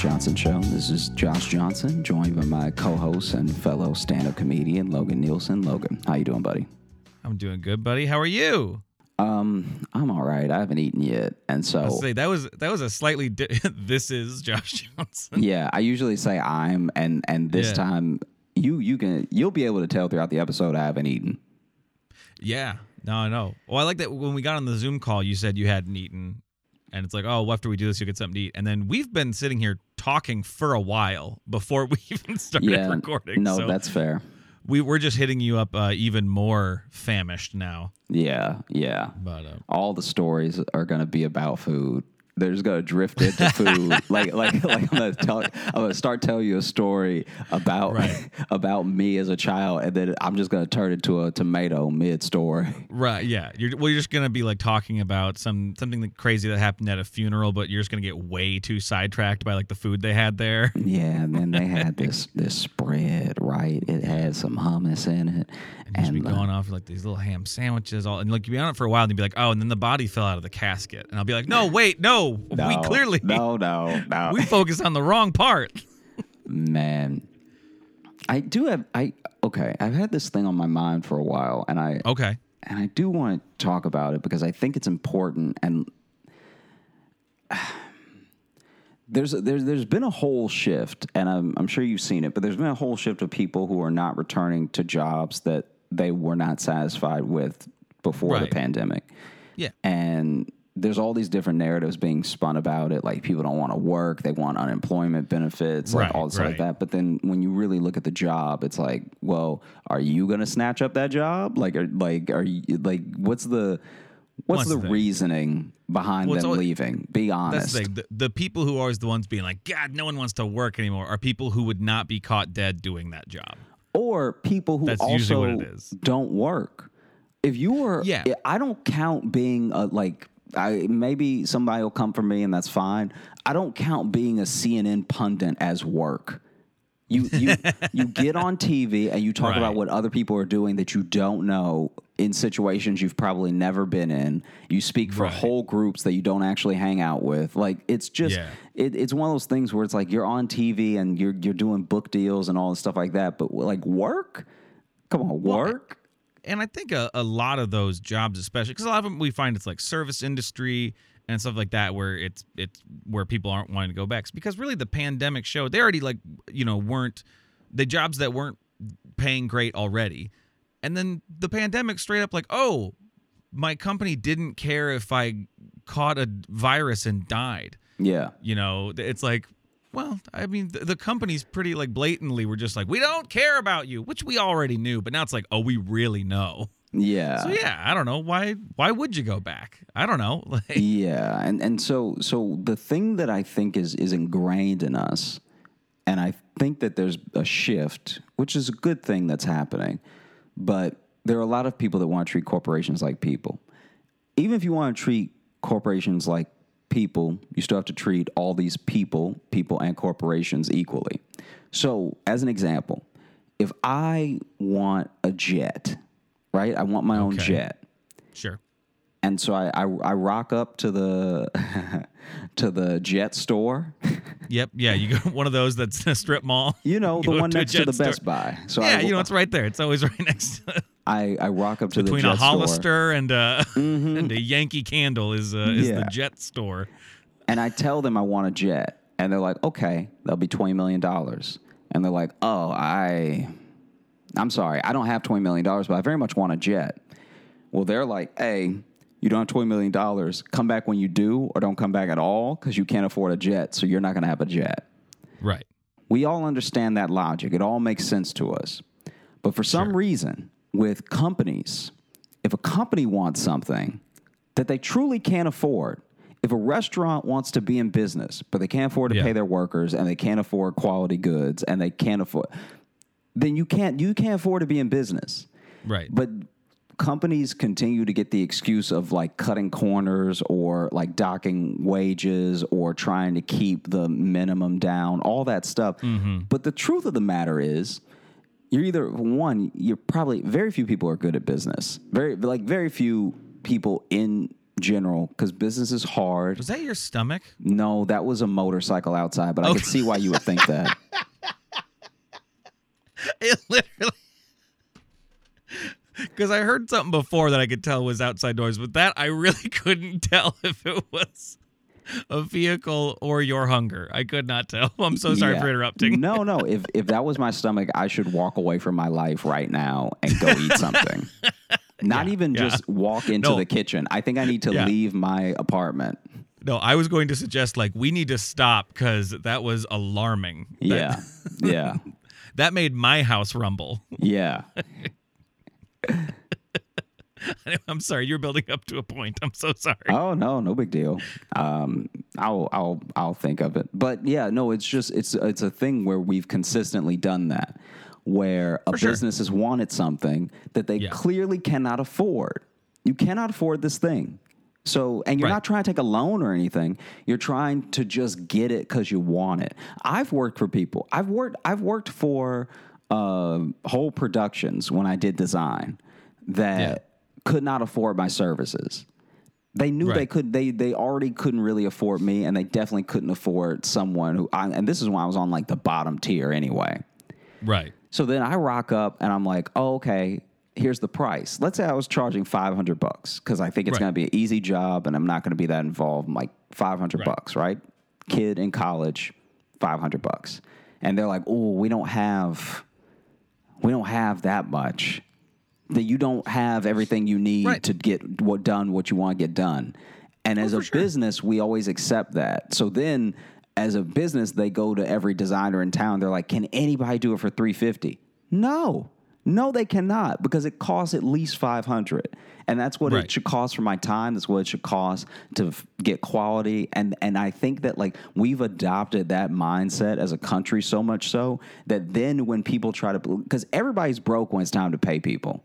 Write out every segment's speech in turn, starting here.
Johnson Show. This is Josh Johnson, joined by my co-host and fellow stand-up comedian Logan Nielsen. Logan, how you doing, buddy? I'm doing good, buddy. How are you? Um, I'm all right. I haven't eaten yet, and so say that was that was a slightly. Di- this is Josh Johnson. yeah, I usually say I'm, and and this Yeah. time you you can you'll be able to tell throughout the episode I haven't eaten. Yeah. No, I know. Well, I like that when we got on the Zoom call, you said you hadn't eaten, and it's like, oh, well, after we do this, you'll get something to eat. And then we've been sitting here talking for a while before we even started yeah, recording. no, so that's fair. we we're just hitting you up uh, even more famished now. Yeah, yeah. But uh, all the stories are gonna be about food. They're just gonna drift into food. like like like I'm gonna tell I'm gonna start telling you a story about Right. about me as a child, and then I'm just gonna turn it to a tomato mid story. right, yeah, you're well, you're just gonna be like talking about some something that crazy that happened at a funeral, but you're just gonna get way too sidetracked by like the food they had there. Yeah, and then they had this this spread, right? It had some hummus in it, And just be uh, going off like these little ham sandwiches, all and like you'd be on it for a while, and you'd be like, "Oh," and then the body fell out of the casket, and I'll be like, "No, wait, no, no, we clearly no no no we focus on the wrong part." man. I do have I okay. I've had this thing on my mind for a while, and I Okay, and I do want to talk about it because I think it's important and there's there's there's been a whole shift and I'm I'm sure you've seen it but there's been a whole shift of people who are not returning to jobs that they were not satisfied with before the pandemic. yeah, And there's all these different narratives being spun about it. Like people don't want to work, they want unemployment benefits, like Right, all stuff like that. But then when you really look at the job, it's like, well, are you gonna snatch up that job? Like, are, like, are you like, what's the what's What's the thing? reasoning behind Well, them always- leaving? Be honest. that's the thing. The, the people who are always the ones being like, "God, no one wants to work anymore," are people who would not be caught dead doing that job. or people who That's also what it is. don't work. If you were, Yeah. I don't count being a like. I maybe somebody will come for me and that's fine. I don't count being a CNN pundit as work. You you you get on TV and you talk Right. about what other people are doing that you don't know in situations you've probably never been in. You speak for Right. whole groups that you don't actually hang out with. Like it's just Yeah. it, it's one of those things where it's like you're on TV and you're you're doing book deals and all this stuff like that, but like work, come on, work. And I think a, a lot of those jobs, especially because a lot of them we find it's like service industry and stuff like that, where it's it's where people aren't wanting to go back. Because really, the pandemic showed they already like you know weren't the jobs that weren't paying great already, and then the pandemic straight up like oh my company didn't care if I caught a virus and died. yeah, You know, it's like. Well, I mean, the, the companies pretty like blatantly were just like, we don't care about you, which we already knew, but now it's like, oh, we really know. yeah. So yeah, I don't know why. Why would you go back? I don't know. Like, Yeah, and and so so the thing that I think is is ingrained in us, and I think that there's a shift, which is a good thing that's happening, but there are a lot of people that want to treat corporations like people. Even if you want to treat corporations like people, you still have to treat all these people, people and corporations equally. So, as an example, if I want a jet, right? I want my own jet sure. And so I, I I rock up to the to the jet store. Yep. Yeah. You go one of those that's in a strip mall. You know, You the one to next to the store. Best Buy. So yeah, I, you know it's right there. It's always right next to I, I rock up to between the a jet store, Hollister and a and a Yankee Candle is uh, is Yeah. the jet store. and I tell them I want a jet, and they're like, "Okay, that'll be twenty million dollars." And they're like, "Oh, I, I'm sorry, I don't have twenty million dollars, but I very much want a jet." Well, they're like, "Hey." You don't have twenty million dollars. Come back when you do, or don't come back at all because you can't afford a jet. So you're not going to have a jet. Right. We all understand that logic. It all makes sense to us. But for some reason, with companies, if a company wants something that they truly can't afford, if a restaurant wants to be in business, but they can't afford to Yeah. pay their workers and they can't afford quality goods and they can't afford, then you can't you can't afford to be in business. Right. But companies continue to get the excuse of like cutting corners or like docking wages or trying to keep the minimum down, all that stuff. Mm-hmm. But the truth of the matter is, you're either one, you're probably very few people are good at business. Very like very few people in general because business is hard. Was that your stomach? No, that was a motorcycle outside, but I could oh. see why you would think that. It literally. Because I heard something before that I could tell was outside noise, but that I really couldn't tell if it was a vehicle or your hunger. I could not tell. I'm so sorry Yeah. for interrupting. No, no. If if that was my stomach, I should walk away from my life right now and go eat something. Not even yeah. just walk into No. the kitchen. I think I need to Yeah. leave my apartment. No, I was going to suggest like we need to stop because that was alarming. That- Yeah. yeah. that made my house rumble. Yeah. I'm sorry, you're building up to a point. I'm so sorry. Oh no, no big deal. Um, I'll I'll I'll think of it. But yeah, no, it's just it's it's a thing where we've consistently done that, where a sure. business has wanted something that they Yeah. clearly cannot afford. You cannot afford this thing. So, and you're Right. not trying to take a loan or anything. You're trying to just get it because you want it. I've worked for people. I've worked. I've worked for uh, whole productions when I did design that could not afford my services. They knew they could. They they already couldn't really afford me, and they definitely couldn't afford someone who. I, and this is when I was on like the bottom tier anyway. Right. So then I rock up and I'm like, oh, okay, here's the price. Let's say I was charging 500 bucks because I think it's Right. going to be an easy job and I'm not going to be that involved. I'm like 500 Right. bucks, right? Kid in college, 500 bucks. And they're like, oh, we don't have, we don't have that much. That you don't have everything you need Right. to get what done what you want to get done. And oh, as a sure. business, we always accept that. So then as a business, they go to every designer in town. They're like, "Can anybody do it for 350?" No. No, they cannot because it costs at least 500. And that's what Right. it should cost for my time. That's what it should cost to f- get quality. And and I think that like we've adopted that mindset as a country so much so that then when people try to because everybody's broke when it's time to pay people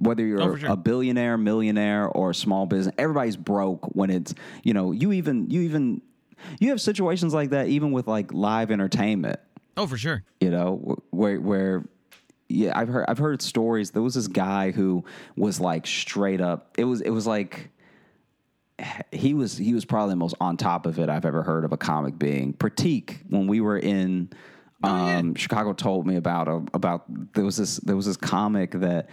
whether you're Oh, sure. a billionaire, millionaire, or a small business, everybody's broke when it's you know you even you even you have situations like that even with like live entertainment. Oh, for sure. You know where where yeah I've heard I've heard stories. There was this guy who was like straight up. It was it was like he was he was probably the most on top of it I've ever heard of a comic being. Pratik when we were in um, Chicago told me about a, about there was this there was this comic that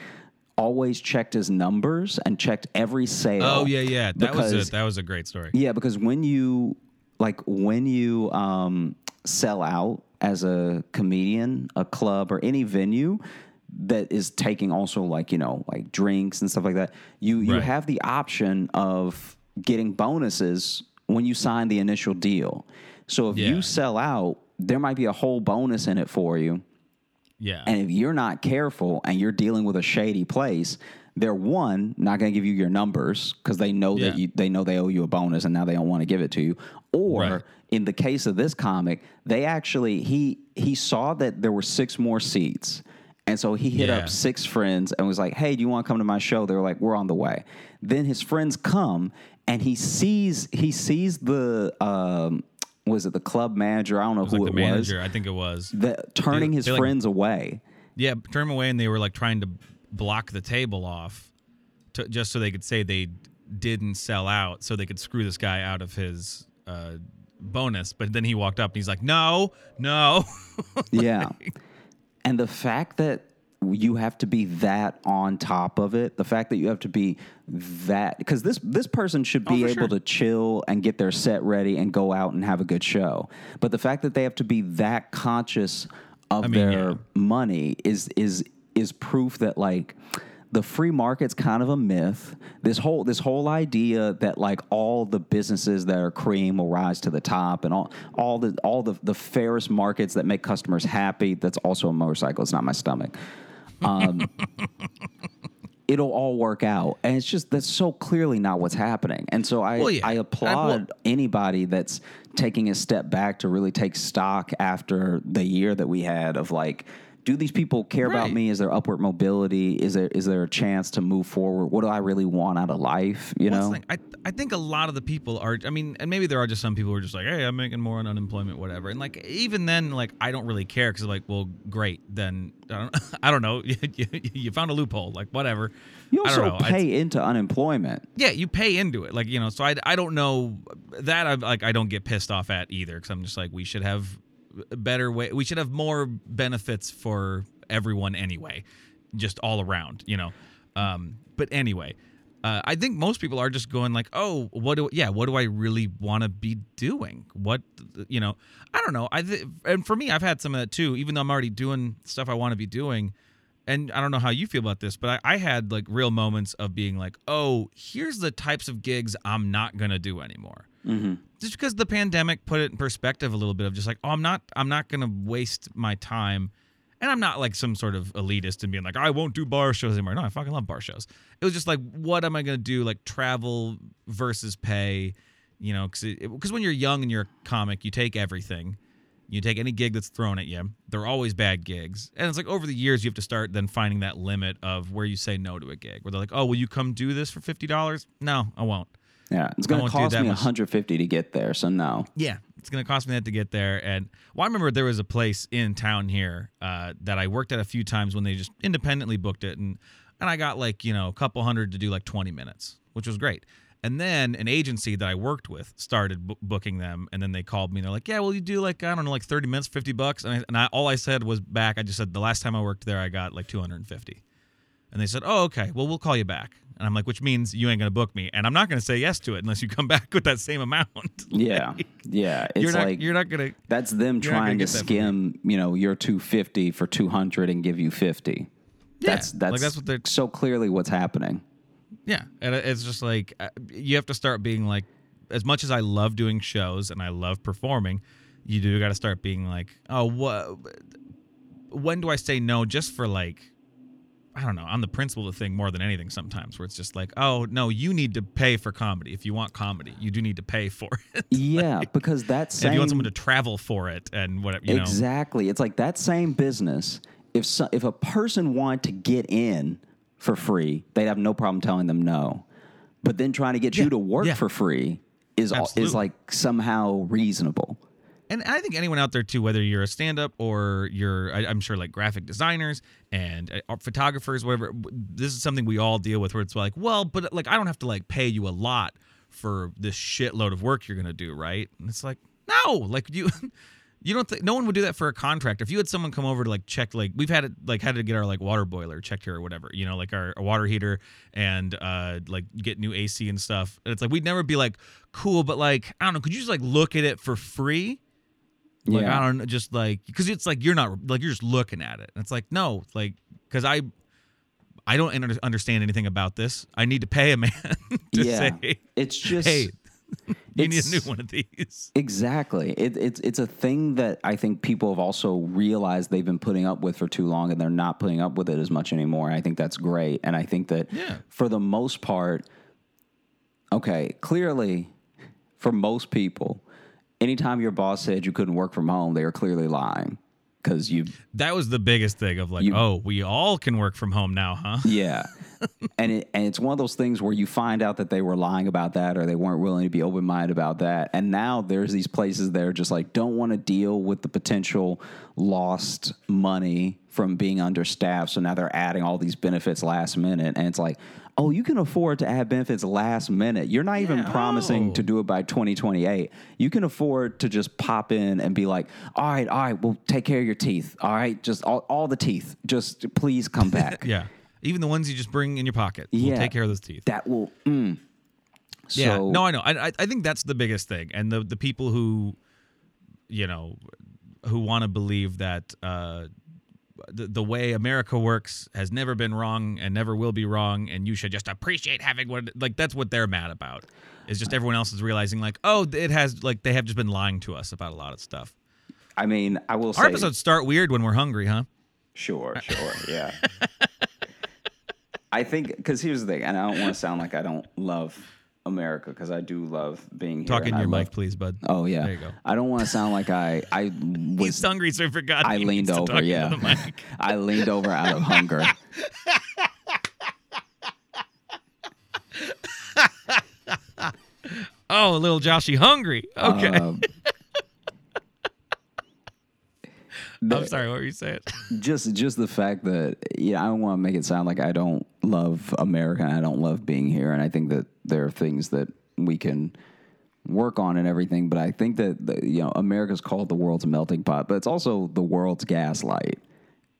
always checked his numbers and checked every sale. Oh yeah, yeah. That was because- a, that was a great story. yeah, because when you like when you um, sell out as a comedian, a club or any venue that is taking also like you know like drinks and stuff like that, you you Right. have the option of getting bonuses when you sign the initial deal. So if Yeah. you sell out, there might be a whole bonus in it for you. Yeah. And if you're not careful and you're dealing with a shady place, they're one not going to give you your numbers because they know that you they know they owe you a bonus and now they don't want to give it to you. Or Right. in the case of this comic, they actually he he saw that there were six more seats. And so he hit Yeah. up six friends and was like, "Hey, do you want to come to my show?" They were like, "We're on the way." Then his friends come and he sees he sees the um was it the club manager? I don't know It was who like the it manager, was. I think it was. The, turning They- his they, like- friends away. Yeah, turn him away, and they were like trying to block the table off, to, just so they could say they didn't sell out, so they could screw this guy out of his uh, bonus. But then he walked up, and he's like, "No, no." Yeah. and the fact that you have to be that on top of it, the fact that you have to be that because this this person should be Oh, able sure. to chill and get their set ready and go out and have a good show. But the fact that they have to be that conscious of I mean, their yeah. money is is is proof that like the free market's kind of a myth. This whole this whole idea that like all the businesses that are cream will rise to the top and all all the all the the fairest markets that make customers happy. That's also a motorcycle. It's not my stomach. Um, it'll all work out, and it's just that's so clearly not what's happening. And so I Well, yeah. I I- applaud anybody that's taking a step back to really take stock after the year that we had of like do these people care about me? Is there upward mobility? Is there is there a chance to move forward? What do I really want out of life? You Well, know, thing. I I think a lot of the people are. I mean, and maybe there are just some people who are just like, hey, I'm making more on unemployment, whatever. And like even then, like I don't really care because like, well, great. Then I don't, I don't know. you, found a loophole, like whatever. you I also don't know. I- pay into unemployment. yeah, you pay into it, like you know. So I, I don't know that I like I don't get pissed off at either because I'm just like we should have better way. We should have more benefits for everyone anyway, just all around, you know. Um, but anyway, uh, I think most people are just going like, oh, what do yeah, what do I really want to be doing? What you know, I don't know. I th- and for me, I've had some of that too. Even though I'm already doing stuff I want to be doing and I don't know how you feel about this, but I, I had like real moments of being like, oh, here's the types of gigs I'm not gonna do anymore. Mm-hmm. Just because the pandemic put it in perspective a little bit of just like, oh, I'm not, I'm not gonna waste my time, and I'm not like some sort of elitist and being like, I won't do bar shows anymore. No, I fucking love bar shows. It was just like, what am I gonna do? Like travel versus pay, you know? Because when you're young and you're a comic, you take everything. You take any gig that's thrown at you. They're always bad gigs. And it's like over the years you have to start then finding that limit of where you say no to a gig. Where they're like, "Oh, will you come do this for $50?" No, I won't. Yeah, it's going to cost me much. 150 to get there. So no. Yeah, it's gonna cost me that to get there. And well, I remember there was a place in town here uh, that I worked at a few times when they just independently booked it, and and I got like you know a couple hundred to do like 20 minutes, which was great. And then an agency that I worked with started bu- booking them, and then they called me. and They're like, "Yeah, well, you do like I don't know, like 30 minutes, 50 bucks." And, I, and I, all I said was back. I just said the last time I worked there, I got like 250. And they said, "Oh, okay. Well, we'll call you back." And I'm like, "Which means you ain't gonna book me, and I'm not gonna say yes to it unless you come back with that same amount." Yeah, yeah. It's you're not like you're not gonna that's them trying to get that from me. skim, you know, your 250 for 200 and give you 50. That's Yeah, that's like, that's what they're- so clearly what's happening. yeah and it's just like uh, you have to start being like as much as i love doing shows and i love performing you do got to start being like oh what when do i say no just for like i don't know on the principle of the thing more than anything sometimes where it's just like oh no you need to pay for comedy if you want comedy you do need to pay for it Yeah, because that same if you want someone to travel for it and whatever you know exactly. It's like that same business. If so, if a person wanted to get in for free, they'd have no problem telling them no. But then trying to get you to work yeah. for free is is like somehow reasonable. And I think anyone out there too, whether you're a stand-up or you're, I, I'm sure like graphic designers and uh, photographers, whatever. This is something we all deal with, where it's like, well, but like I don't have to like pay you a lot for this shitload of work you're gonna do, right? And it's like, no, like you. You don't think no one would do that for a contractor. If you had someone come over to like check, like we've had it, like had to get our like water boiler checked here or whatever, you know, like our, our water heater and uh like get new AC and stuff. And it's like we'd never be like, cool, but like I don't know, could you just like look at it for free? Like Yeah. I don't know, just like because it's like you're not like you're just looking at it. And it's like no, like because I I don't under- understand anything about this. I need to pay a man to yeah, say, it's just hey, you need a new one of these. Exactly. It, it's it's a thing that I think people have also realized they've been putting up with for too long, and they're not putting up with it as much anymore. I think that's great, and I think that Yeah. for the most part, okay, clearly, for most people, anytime your boss said you couldn't work from home, they are clearly lying because you That was the biggest thing of like, You- oh, we all can work from home now, huh? Yeah. and it and it's one of those things where you find out that they were lying about that or they weren't willing to be open minded about that. And now there's these places that are just like don't want to deal with the potential lost money from being understaffed. So now they're adding all these benefits last minute. And it's like, oh, you can afford to add benefits last minute. You're not even Yeah. promising Oh. to do it by 2028. You can afford to just pop in and be like, all right, all right, well, take care of your teeth. All right, just all, all the teeth. Just please come back. Yeah. Even the ones you just bring in your pocket. We'll Yeah. take care of those teeth. that will mm. yeah. No, I know. I, I I think that's the biggest thing. And the the people who, you know, who want to believe that uh, the the way America works has never been wrong and never will be wrong, and you should just appreciate having what like that's what they're mad about. Is just everyone else is realizing like, oh, it has like they have just been lying to us about a lot of stuff. I mean, I will Our say, episodes start weird when we're hungry, huh? sure, sure, yeah. I think because here's the thing, and I don't want to sound like I don't love America because I do love being here. Talk in your love- mic, please, bud. Oh yeah. There you go. I don't want to sound like I I He's was hungry, so he forgot. I leaned over. Yeah, the mic. I leaned over out of hunger. Oh, a little Joshy hungry. Uh, okay. Um, I'm sorry. What were you saying? just just the fact that yeah, I don't want to make it sound like I don't love America and I don't love being here, and I think that there are things that we can work on and everything. But I think that the, you know America's called the world's melting pot, but it's also the world's gaslight.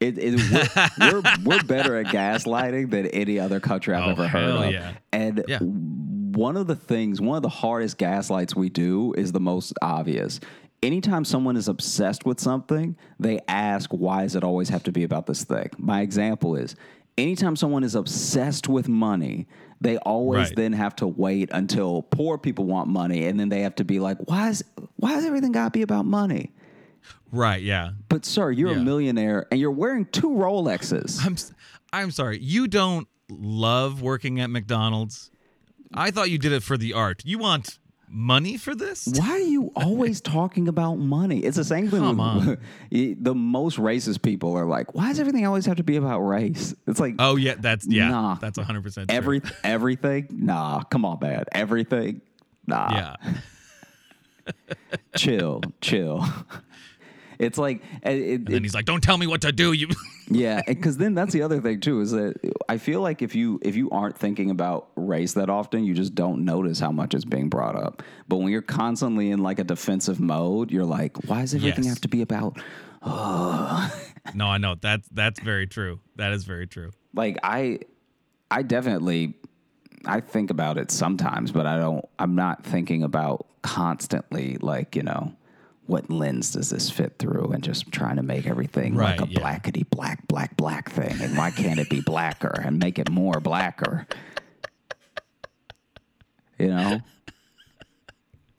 It, it, we're, we're, we're better at gaslighting than any other country I've Oh, ever heard of. yeah. And Yeah. one of the things, one of the hardest gaslights we do is the most obvious. Anytime someone is obsessed with something, they ask, why does it always have to be about this thing? My example is anytime someone is obsessed with money, they always Right. then have to wait until poor people want money and then they have to be like, why is why does everything gotta be about money? Right. Yeah. But sir, you're Yeah. a millionaire and you're wearing two Rolexes. I'm. I'm sorry. You don't love working at McDonald's. I thought you did it for the art. You want money for this? Why are you always talking about money? It's the same thing. Come on. the most racist people are like, why does everything always have to be about race? It's like Oh yeah, that's yeah. Nah. That's 100 percent every everything. Nah, come on, man. Everything. Nah, Yeah. chill, chill. It's like it, it, And then he's like, "Don't tell me what to do." You. Yeah, because then that's the other thing too is that I feel like if you if you aren't thinking about race that often, you just don't notice how much is being brought up. But when you're constantly in like a defensive mode, you're like, why does everything Yes. have to be about? no, I know that's that's very true. That is very true. Like I, I definitely, I think about it sometimes, but I don't. I'm not thinking about constantly like you know. What lens does this fit through? And just trying to make everything Right, like a yeah. blackety black, black, black thing. And why can't it be blacker and make it more blacker? You know?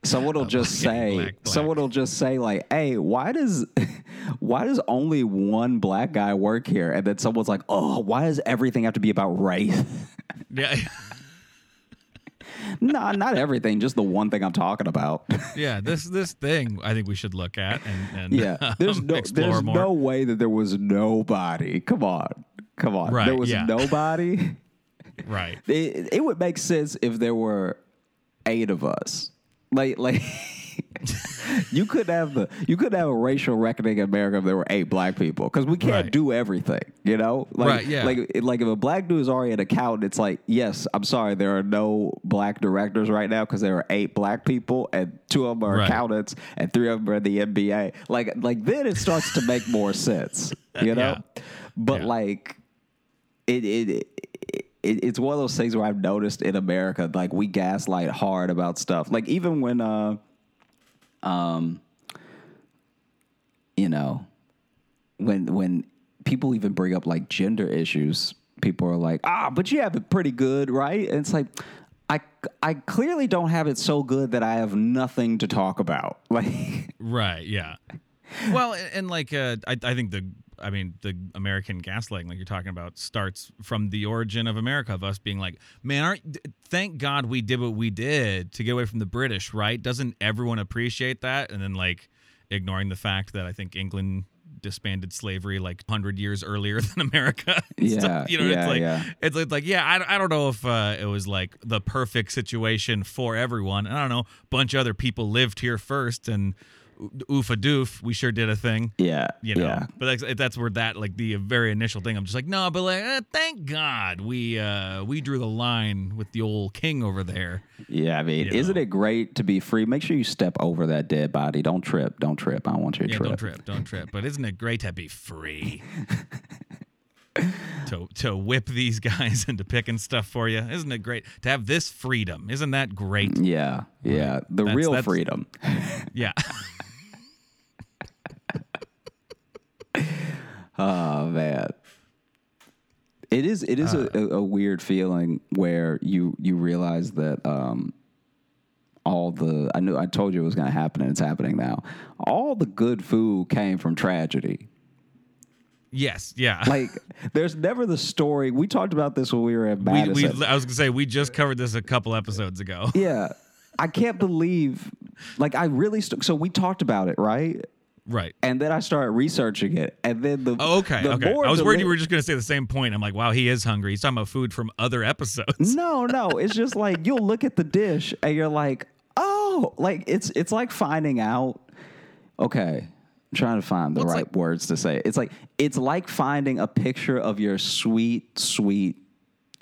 Someone will just say, black, black. someone will just say, like, "Hey, why does, why does only one black guy work here?" And then someone's like, "Oh, why does everything have to be about race?" Yeah. no, not everything, just the one thing I'm talking about. Yeah. This this thing I think we should look at and and yeah, there's um, no, there's more. no way that there was nobody. Come on, come on, Right, there was yeah. nobody. right. it, it would make sense if there were eight of us. Like like you could have the you could have a racial reckoning in America if there were eight black people because we can't Right. do everything. You know, like Right, yeah. like like if a black dude is already an accountant, it's like yes, I'm sorry, there are no black directors right now because there are eight black people and two of them are Right. accountants and three of them are in the NBA. Like like then it starts to make more sense. You know, yeah. but Yeah. like it, it, it, it it's one of those things where I've noticed in America, like we gaslight hard about stuff. Like even when, uh, um, you know, when when people even bring up like gender issues, people are like, ah, but you have it pretty good, right? And it's like. I, I clearly don't have it so good that I have nothing to talk about. Like, Right. Yeah. Well, and, and like uh, I, I think the I mean the American gaslighting, like you're talking about, starts from the origin of America of us being like, man, aren't thank God we did what we did to get away from the British, right? Doesn't everyone appreciate that? And then like ignoring the fact that I think England disbanded slavery like 100 years earlier than America. Yeah, stuff. you know, yeah, it's like yeah. it's like, like yeah, I, I don't know if uh, it was like the perfect situation for everyone. And I don't know, a bunch of other people lived here first, and oof a doof, we sure did a thing. yeah, You know, yeah. but that's, that's where that like the very initial thing. I'm just like, no, but like, eh, thank God we uh we drew the line with the old king over there. Yeah, I mean, You isn't know. it great to be free? Make sure you step over that dead body. Don't trip. Don't trip. I don't want you to Yeah, trip. don't trip, don't trip. But isn't it great to be free? to to whip these guys into picking stuff for you. Isn't it great to have this freedom? Isn't that great? Yeah, yeah. The That's- real that's- freedom. Yeah. Oh man. It is it is Uh. a, a, weird feeling where you you realize that um all the I knew I told you it was gonna happen and it's happening now. All the good food came from tragedy. Yes, yeah. Like, there's never the story. We talked about this when we were at we, we, I was gonna say we just covered this a couple episodes ago. yeah, I can't believe. Like, I really. St- so we talked about it, right? Right. And then I started researching it, and then the Oh, okay. the okay. I was worried li- you were just gonna say the same point. I'm like, wow, he is hungry. He's talking about food from other episodes. No, no. It's just like you'll look at the dish and you're like, oh, like it's it's like finding out. Okay, I'm trying to find the it's right like- words to say. it. It's like it's like finding a picture of your sweet, sweet,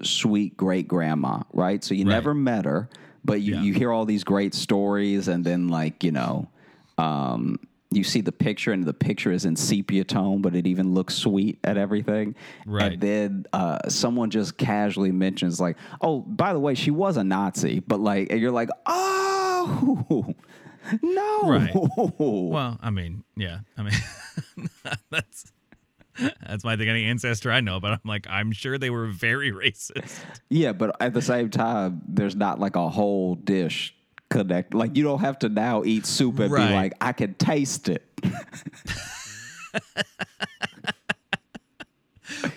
sweet great grandma, right? So you Right. never met her, but you Yeah. you hear all these great stories, and then like you know. Um, you see the picture, and the picture is in sepia tone, but it even looks sweet at everything. Right. And then uh, someone just casually mentions like, "Oh, by the way, she was a Nazi," but like, and you're like, "Oh, no." Right. Well, I mean, yeah. I mean, that's that's my thing. Any ancestor I know, but I'm like, I'm sure they were very racist. yeah, but at the same time, there's not like a whole dish connect. Like, you don't have to now eat soup and Right. be like, "I can taste it."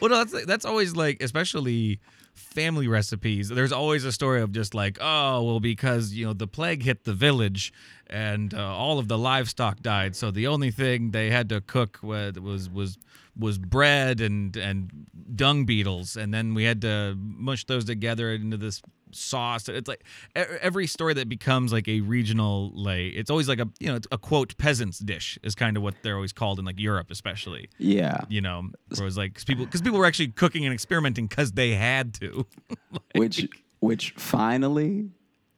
well, no, that's that's always like, especially family recipes. There's always a story of just like, oh, well, because you know the plague hit the village and uh, all of the livestock died, so the only thing they had to cook was was was was bread and and dung beetles, and then we had to mush those together into this sauce. It's like every story that becomes like a regional like it's always like a you know a quote peasant's dish is kind of what they're always called in like Europe especially Yeah, you know, where it was like 'cause people because people were actually cooking and experimenting because they had to. which which finally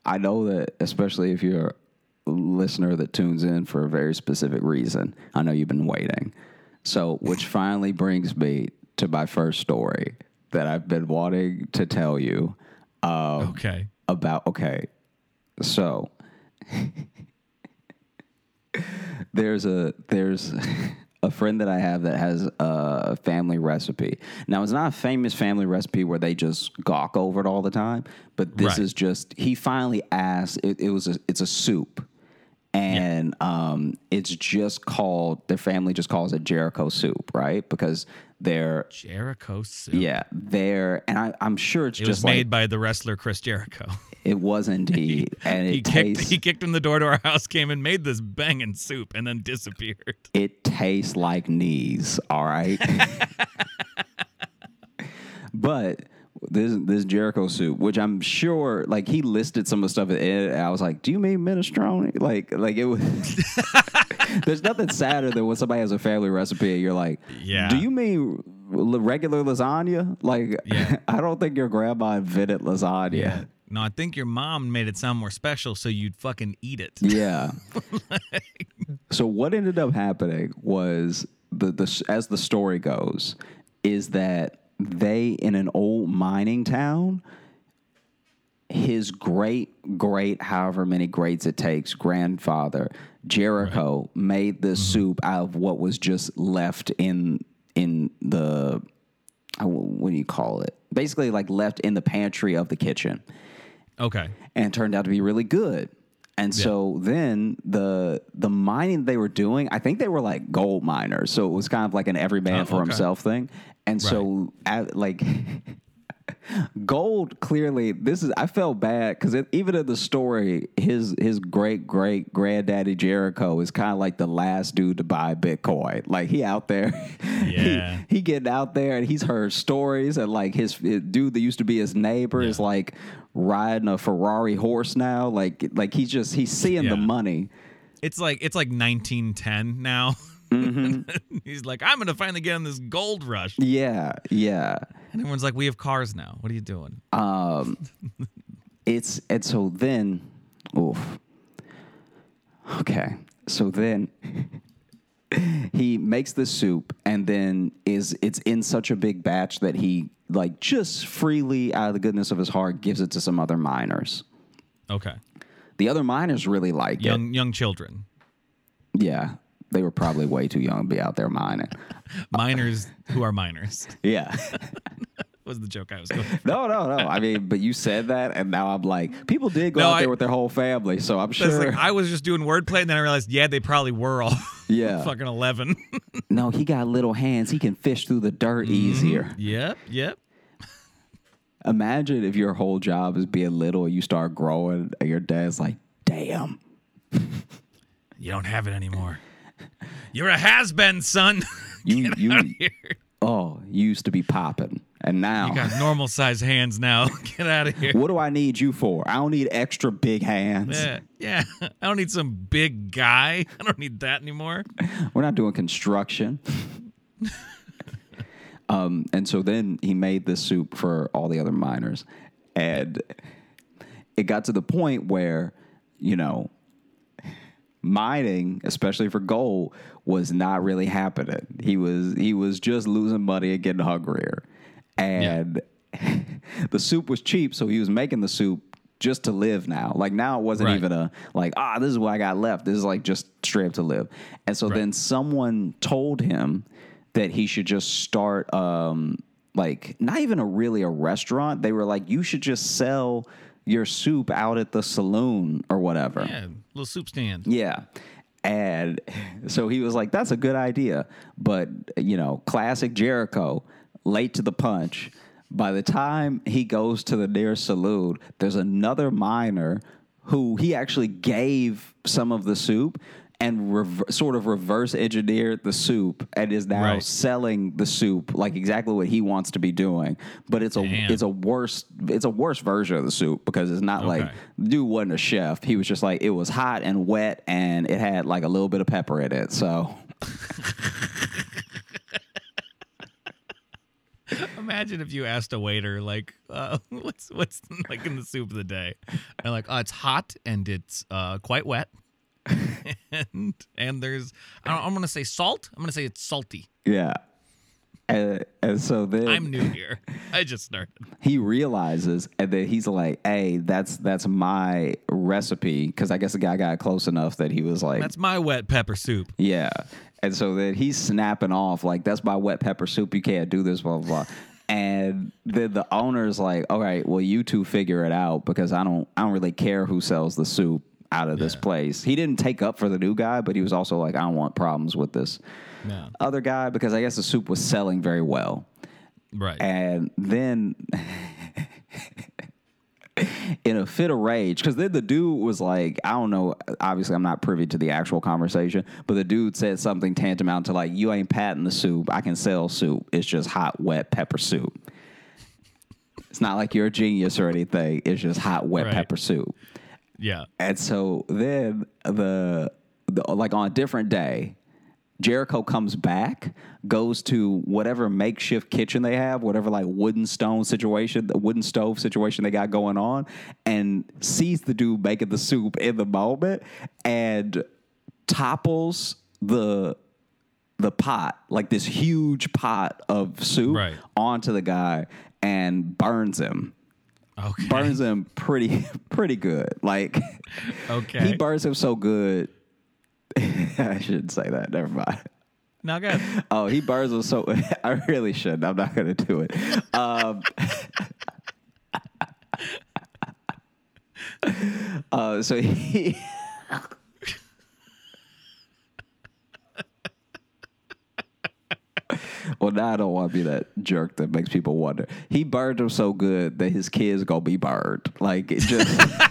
I know that especially if you're a listener that tunes in for a very specific reason, I know you've been waiting. So which finally brings me to my first story that I've been wanting to tell you um, okay. about okay. So there's a there's a friend that I have that has a family recipe. Now it's not a famous family recipe where they just gawk over it all the time, but this Right. is just he finally asked. It, it was a, it's a soup, and um, it's just called their family just calls it Jericho soup, right? Because they're Jericho soup. yeah they're and I, I'm sure it's It just made like by the wrestler Chris Jericho. it was indeed, and He kicked he kicked in the door to our house, came and made this banging soup, and then disappeared. it tastes like knees, all right? but this this Jericho soup, which I'm sure like he listed some of the stuff in and I was like, Do you mean minestrone? Like like it was There's nothing sadder than when somebody has a family recipe and you're like, Yeah. Do you mean regular lasagna? Like Yeah. I don't think your grandma invented lasagna. No, I think your mom made it sound more special, so you'd fucking eat it. Yeah. so what ended up happening was the the as the story goes is that they in an old mining town his great great however many grades it takes grandfather Jericho made this soup out of what was just left in in the uh, what do you call it basically like left in the pantry of the kitchen Okay. and turned out to be really good. And so then the the mining they were doing, I think they were like gold miners, so it was kind of like an every man Oh, for okay. himself thing. And so, at, like, gold clearly this is I felt bad because even in the story, his his great great granddaddy Jericho is kind of like the last dude to buy Bitcoin. Like he out there, Yeah. he, he getting out there and he's heard stories and like his, his dude that used to be his neighbor is like riding a Ferrari horse now. Like like he's just he's seeing Yeah. the money. It's like it's like 1910 now. Mm-hmm. He's like, I'm gonna finally get on this gold rush, Yeah, yeah. and everyone's like, we have cars now. What are you doing? Um, it's and so then, oof. Okay, so then he makes the soup, and then is it's in such a big batch that he like just freely out of the goodness of his heart gives it to some other miners. Okay. The other miners really like it. Young young children, Yeah, they were probably way too young to be out there mining. minors who are miners. Yeah. was the joke I was going. for. No, no, no. I mean, but you said that, and now I'm like, people did go No, out I- there with their whole family, so I'm sure. like I was just doing wordplay, and then I realized, yeah, they probably were all Yeah. fucking eleven. No, he got little hands. He can fish through the dirt Mm-hmm. easier. yep, yep. Imagine if your whole job is being little and you start growing and your dad's like, damn. You don't have it anymore. You're a has been, son. You you Out of here. oh, you used to be popping. And now You got normal size hands now. Get out of here. what do I need you for? I don't need extra big hands. Yeah, yeah. I don't need some big guy. I don't need that anymore. We're not doing construction. um, and so then he made this soup for all the other miners. And it got to the point where, you know, mining, especially for gold, was not really happening. He was he was just losing money and getting hungrier. And the soup was cheap, so he was making the soup just to live now. Like now it wasn't Right. even a like, ah, this is what I got left. This is like just straight up to live. And so then someone told him that he should just start um like not even a really a restaurant. They were like, you should just sell your soup out at the saloon or whatever. Yeah, little soup stand. Yeah. And so he was like, that's a good idea. But, you know, classic Jericho, late to the punch. By the time he goes to the nearest saloon, there's another miner who he actually gave some of the soup and rever- sort of reverse engineered the soup and is now Right. selling the soup like exactly what he wants to be doing. But it's a Damn. it's a worse it's a worse version of the soup because it's not like dude wasn't a chef. He was just like it was hot and wet and it had like a little bit of pepper in it. So Imagine if you asked a waiter like, uh, "What's what's like in the soup of the day?" And like, "Oh, it's hot and it's uh, quite wet." and and there's I don't, I'm gonna say salt. I'm gonna say it's salty. yeah. And, and so then I'm new here. I just started. he realizes and then he's like, "Hey, that's that's my recipe." Because I guess the guy got close enough that he was like, That's my wet pepper soup. Yeah. And so then he's snapping off like that's my wet pepper soup. You can't do this, blah blah. blah. And then the owner's like, "All right, well, you two figure it out because I don't, I don't really care who sells the soup out of this place." He didn't take up for the new guy, but he was also like, "I don't want problems with this No. other guy because I guess the soup was selling very well." Right. And then, in a fit of rage, because then the dude was like, I don't know, obviously I'm not privy to the actual conversation, but the dude said something tantamount to like, You ain't patting the soup. I can sell soup. It's just hot, wet pepper soup. It's not like you're a genius or anything. It's just hot, wet Right. pepper soup. Yeah. And so then the, the like on a different day, Jericho comes back, goes to whatever makeshift kitchen they have, whatever like wooden stone situation, the wooden stove situation they got going on, and sees the dude making the soup in the moment and topples the the pot, like this huge pot of soup, Right. onto the guy and burns him. Okay. Burns him pretty pretty good. Like Okay. he burns him so good. I shouldn't say that. Never mind. now, guys. Oh, he burns him so. I really shouldn't. I'm not going to do it. Um, uh, so he. well, now I don't want to be that jerk that makes people wonder. He burned him so good that his kids gonna be burned. Like it just.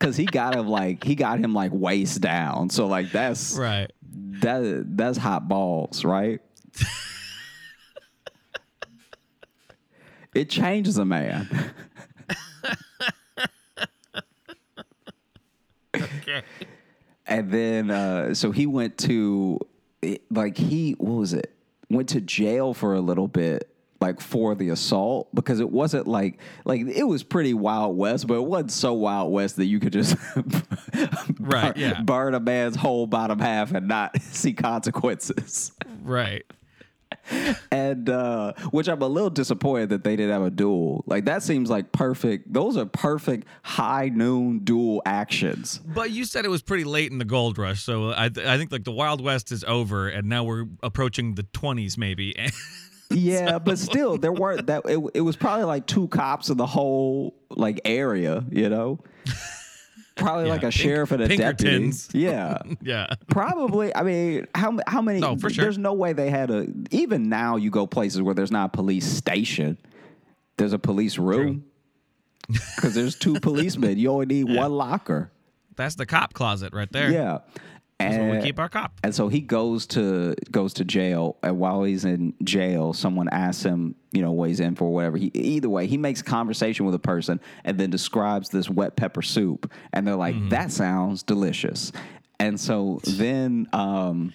Cause he got him like he got him like waist down, so like that's Right. that that's hot balls, right? it changes a man. Okay. And then uh so he went to it- like he what was it? Went to jail for a little bit like for the assault because it wasn't like like it was pretty wild west but it wasn't so wild west that you could just Right, burn, yeah. burn a man's whole bottom half and not see consequences. Right. and uh, which I'm a little disappointed that they didn't have a duel. Like that seems like perfect. Those are perfect high noon duel actions. But you said it was pretty late in the gold rush, so I, th- I think like the Wild West is over, and now we're approaching the twenties, maybe. Yeah, but still, there weren't that. It, it was probably like two cops in the whole like area. You know. Probably Yeah, like a Pink- sheriff and a deputy. Yeah. Yeah. Probably. I mean, how how many? No, for sure. There's no way they had a. Even now, you go places where there's not a police station. There's a police room because there's two policemen. You only need one locker. That's the cop closet right there. Yeah. Where we And- keep our cop. and so he goes to goes to jail, and while he's in jail, someone asks him, you know, what he's in for, whatever. He either way, he makes conversation with a person, and then describes this wet pepper soup, and they're like, Mm-hmm. "That sounds delicious." And so then, um,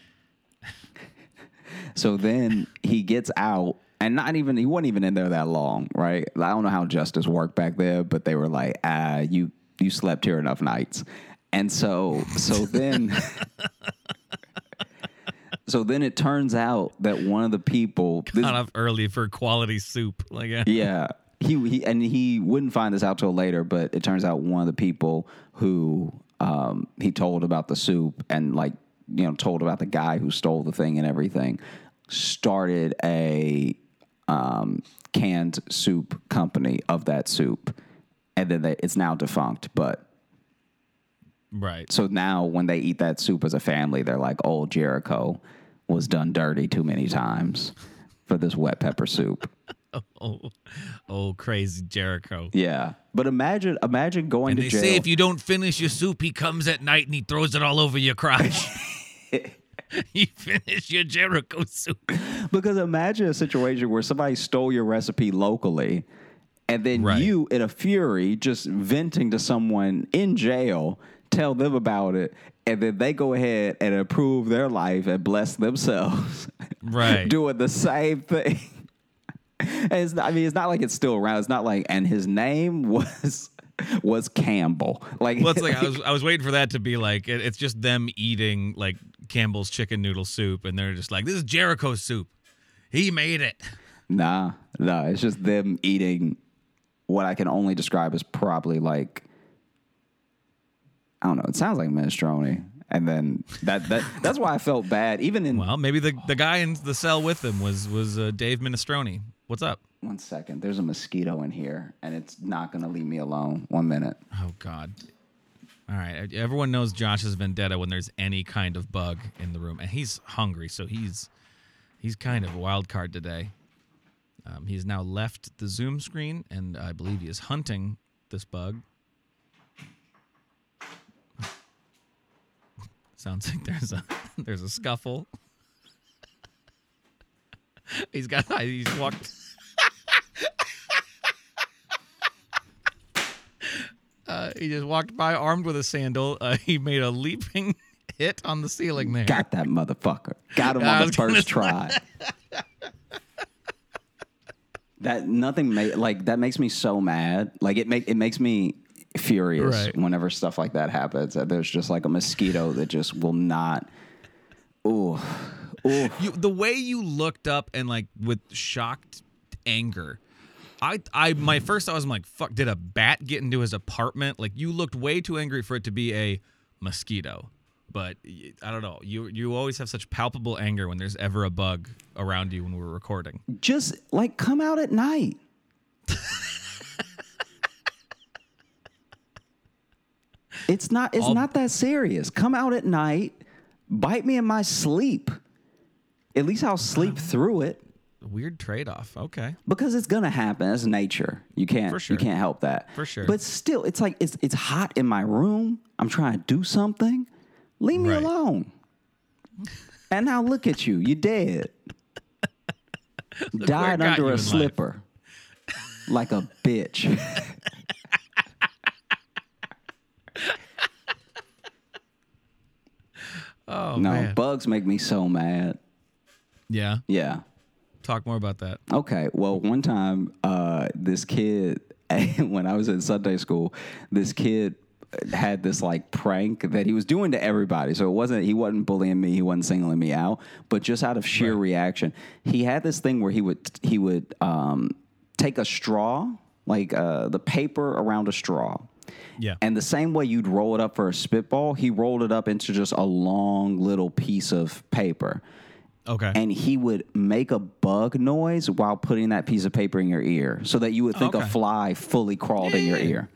so then he gets out, and not even he wasn't even in there that long, right? I don't know how justice worked back there, but they were like, "Ah, you you slept here enough nights," and so so then. So then it turns out that one of the people, this, Kind of early for quality soup. Like, yeah. yeah, he, he and he wouldn't find this out till later, but it turns out one of the people who um, he told about the soup and like you know told about the guy who stole the thing and everything started a um, canned soup company of that soup, and then they, it's now defunct, but. Right. So now when they eat that soup as a family, they're like, "Old Jericho was done dirty too many times for this wet pepper soup." Oh, oh, crazy Jericho. Yeah, but imagine, imagine going And to they jail. say if you don't finish your soup, he comes at night and he throws it all over your crotch. you finish your Jericho soup. because imagine a situation where somebody stole your recipe locally, and then Right. you, in a fury, just venting to someone in jail, tell them about it, and then they go ahead and improve their life and bless themselves, Right. doing the same thing. It's not, I mean, it's not like it's still around. It's not like, and his name was was Campbell. Like, Well, it's like I was I was waiting for that to be like it, it's just them eating like Campbell's chicken noodle soup, and they're just like, "This is Jericho soup. He made it." Nah, nah. It's just them eating what I can only describe as probably like I don't know. It sounds like minestrone, and then that that that's why I felt bad. Even in Well, maybe the the guy in the cell with him was was uh, Dave Minestrone. What's up? one second, there's a mosquito in here, and it's not gonna leave me alone. One minute. Oh God. All right. Everyone knows Josh's vendetta when there's any kind of bug in the room, and he's hungry, so he's he's kind of a wild card today. Um, he's now left the Zoom screen, and I believe he is hunting this bug. Sounds like there's a there's a scuffle. he's got he's walked. Uh, he just walked by armed with a sandal. Uh, he made a leaping hit on the ceiling there. Got that motherfucker. Got him on the was gonna first try. that nothing ma- like that makes me so mad. Like it make it makes me furious Right. whenever stuff like that happens. That there's just like a mosquito that just will not. Ooh, ooh. You, the way you looked up and like with shocked anger. I, I, my first thought was I'm like, fuck, did a bat get into his apartment? Like you looked way too angry for it to be a mosquito. But I don't know. You, you always have such palpable anger when there's ever a bug around you when we're recording. Just like come out at night. it's not. It's All- not that serious. Come out at night. Bite me in my sleep. At least I'll sleep through it. Weird trade off. Okay. because it's gonna happen. It's nature. You can't For sure. you can't help that. For sure. But still, it's like it's it's hot in my room. I'm trying to do something. Leave me Right. alone. and now look at you. You dead. Died under a slipper. like a bitch. Oh no, man. bugs make me so mad. yeah. Yeah. Talk more about that. Okay. Well, one time, uh, this kid, when I was in Sunday school, this kid had this like prank that he was doing to everybody. So it wasn't he wasn't bullying me, he wasn't singling me out, but just out of sheer reaction, he had this thing where he would he would um, take a straw, like uh, the paper around a straw. Yeah. And the same way you'd roll it up for a spitball, he rolled it up into just a long little piece of paper okay. and he would make a bug noise while putting that piece of paper in your ear so that you would think a fly fully crawled in your ear.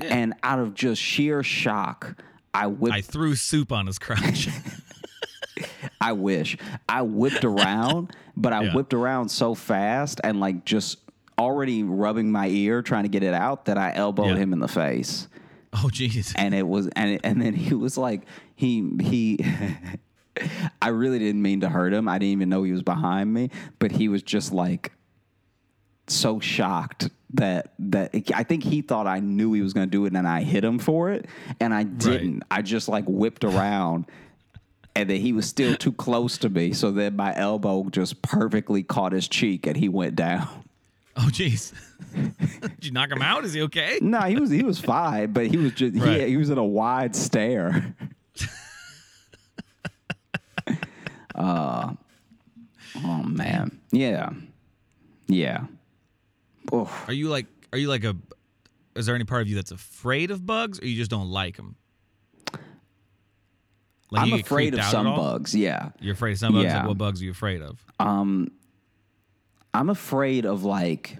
and out of just sheer shock, I whipped I threw soup on his crotch. I wish. I whipped around, but I Yeah. whipped around so fast and like just already rubbing my ear trying to get it out that I elbowed Yeah. him in the face. oh, jeez. And it was and it, and then he was like he he I really didn't mean to hurt him. I didn't even know he was behind me, but he was just like so shocked that that I think he thought I knew he was going to do it and I hit him for it and I didn't. I just like whipped around and then he was still too close to me so then my elbow just perfectly caught his cheek and he went down. Oh, jeez. Did you knock him out? Is he okay? No, he was he was fine, but he was just Right. he, he was in a wide stare. uh, oh man, yeah, yeah. Oof. Are you like? Are you like a? Is there any part of you that's afraid of bugs, or you just don't like them? Like I'm afraid of some bugs. Yeah, You're afraid of some bugs. Yeah. Like what bugs are you afraid of? I'm afraid of like.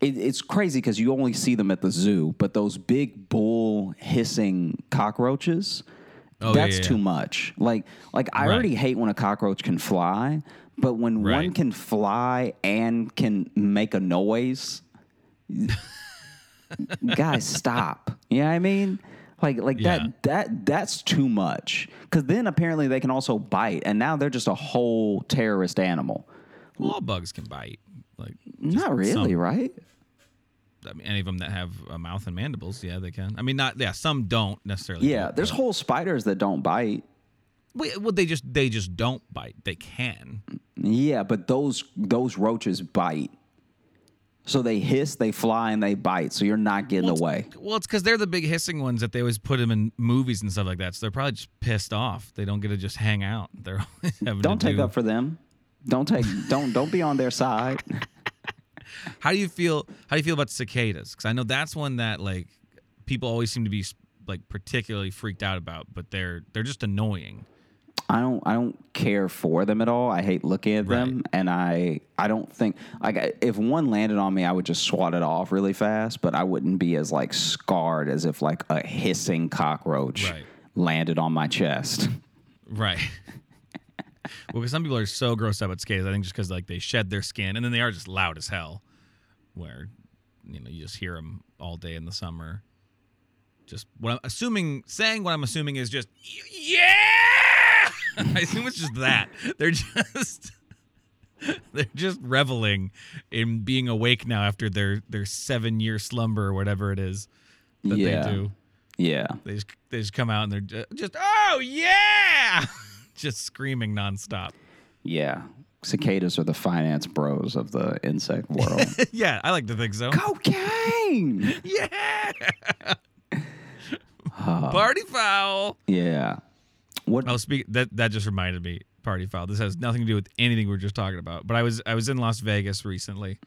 It, it's crazy because you only see them at the zoo, but those big bull hissing cockroaches. Oh, that's yeah, too much. Like, like I Right. already hate when a cockroach can fly, but when one can fly and can make a noise, guys, stop. You know what I mean? Like, like Yeah. that, that, that's too much. Because then apparently they can also bite, and now they're just a whole terrorist animal. Well, all bugs can bite. Like Not really, some. right? I mean, any of them that have a mouth and mandibles, yeah, they can. I mean, not yeah. Some don't necessarily. Yeah, do, there's whole spiders that don't bite. Wait, well, they just they just don't bite. They can. Yeah, but those those roaches bite. So they hiss, they fly, and they bite. So you're not getting away. Well, it's because they're the big hissing ones that they always put them in movies and stuff like that. So they're probably just pissed off. They don't get to just hang out. They're Don't to take do- up for them. Don't take. don't don't be on their side. How do you feel? How do you feel about cicadas? Because I know that's one that like people always seem to be like particularly freaked out about, but they're they're just annoying. I don't. I don't care for them at all. I hate looking at them, and I. I don't think like if one landed on me, I would just swat it off really fast. But I wouldn't be as like scarred as if like a hissing cockroach Right. landed on my chest. Right. well, because some people are so grossed out about cicadas, I think just because like they shed their skin and then they are just loud as hell, where you know you just hear them all day in the summer. Just what I'm assuming, saying what I'm assuming is just yeah. I assume it's just that they're just they're just reveling in being awake now after their their seven year slumber or whatever it is that Yeah. they do. Yeah. They just they just come out and they're ju- just oh yeah, just screaming nonstop. Yeah. Cicadas are the finance bros of the insect world. yeah, I like to think so. Cocaine. Yeah, party foul. Yeah. What? Oh, speak that that just reminded me. Party foul. This has nothing to do with anything we were just talking about. But I was I was in Las Vegas recently,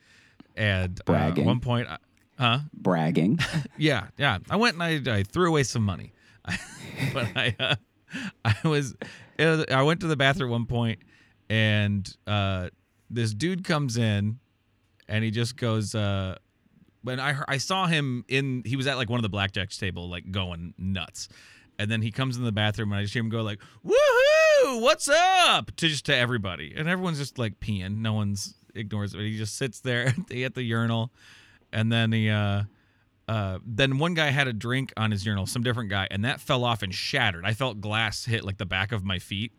and uh, at one point, I, huh? Bragging. Yeah, yeah. I went and I, I threw away some money, but I uh, I was was- I went to the bathroom at one point, and uh, this dude comes in, and he just goes. Uh, when I I saw him in, he was at like one of the blackjack's table, like going nuts, and then he comes in the bathroom, and I just hear him go like, "Woohoo! What's up?" to just to everybody, and everyone's just like peeing. No one's ignores it. He just sits there at the urinal, and then he. uh uh, then one guy had a drink on his urinal, some different guy, and that fell off and shattered. I felt glass hit like the back of my feet,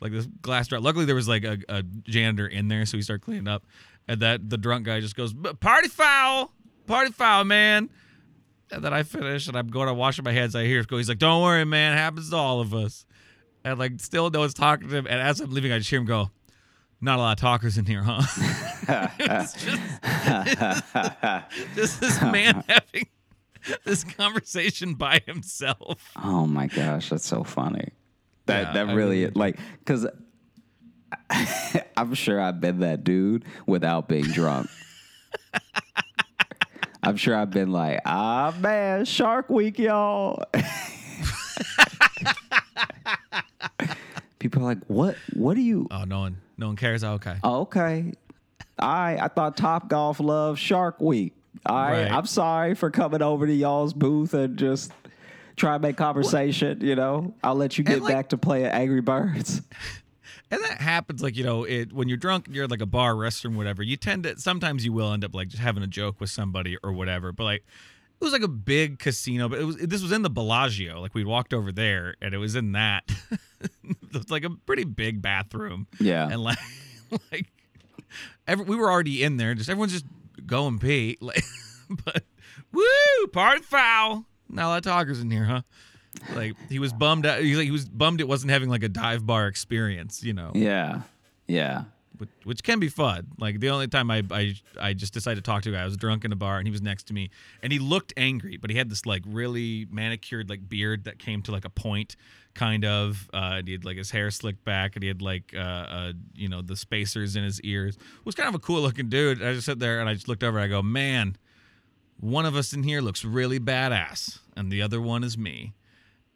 like this glass drop. Luckily, there was like a, a janitor in there, so he started cleaning up. And that the drunk guy just goes, "Party foul, party foul, man." And then I finish, and I'm going to wash my hands. I hear go, he's like, "Don't worry, man, happens to all of us." And like, still no one's talking to him. And as I'm leaving, I just hear him go, "Not a lot of talkers in here, huh?" it's just, just this man having this conversation by himself. Oh my gosh, that's so funny. That Yeah, that I really really like because I'm sure I've been that dude without being drunk. I'm sure I've been like, ah man, Shark Week, y'all. People are like, what? What do you? Oh, no one, no one cares. Oh, okay. Oh, okay, I I thought Top Golf loved Shark Week. All right. I'm sorry for coming over to y'all's booth and just try to make conversation. You know, I'll let you get like- back to playing Angry Birds. And that happens, like you know, it when you're drunk, you're at like a bar, restroom, whatever. You tend to sometimes you will end up like just having a joke with somebody or whatever. But like, it was like a big casino, but it was this was in the Bellagio. Like we walked over there, and it was in that. it was like a pretty big bathroom. Yeah. and like, like, every, we were already in there. Just everyone's just going pee. Like, but woo, part foul. Not a lot of talkers in here, huh? Like he was bummed out. He, he was bummed it wasn't having like a dive bar experience, you know, Yeah, yeah. Which, which can be fun. Like the only time I, I I just decided to talk to a guy, I was drunk in a bar and he was next to me and he looked angry, but he had this like really manicured like beard that came to like a point, kind of. Uh, and he had like his hair slicked back and he had like uh, uh you know the spacers in his ears. It was kind of a cool looking dude. I just sat there and I just looked over. and I go, man, one of us in here looks really badass, and the other one is me.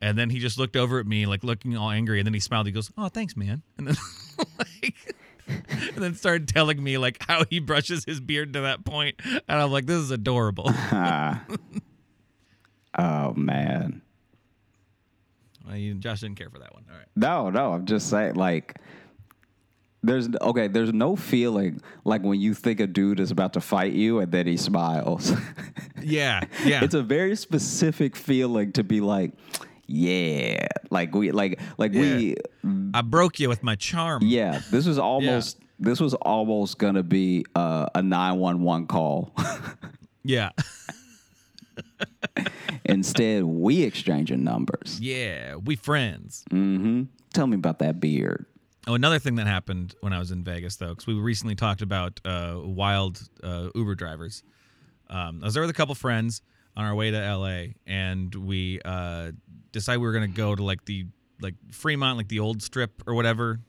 And then he just looked over at me, like looking all angry, and then he smiled. He goes, "Oh, thanks, man." And then, like, and then started telling me like how he brushes his beard to that point, and I'm like, "This is adorable." Ah. oh man. well, you, Josh didn't care for that one. All right. No, no. I'm just saying, like, there's okay. There's no feeling like when you think a dude is about to fight you and then he smiles. Yeah, yeah. it's a very specific feeling to be like, yeah, like we, like, like we, I broke you with my charm. yeah. This was almost. This was almost gonna be uh, a nine one one call. Yeah. Instead, we exchanging numbers. yeah. We friends. Mm-hmm. Tell me about that beard. Oh, another thing that happened when I was in Vegas, though, because we recently talked about uh, wild uh, Uber drivers. Um, I was there with a couple friends on our way to LA, and we uh, decided we were gonna go to like the like Fremont, like the old strip or whatever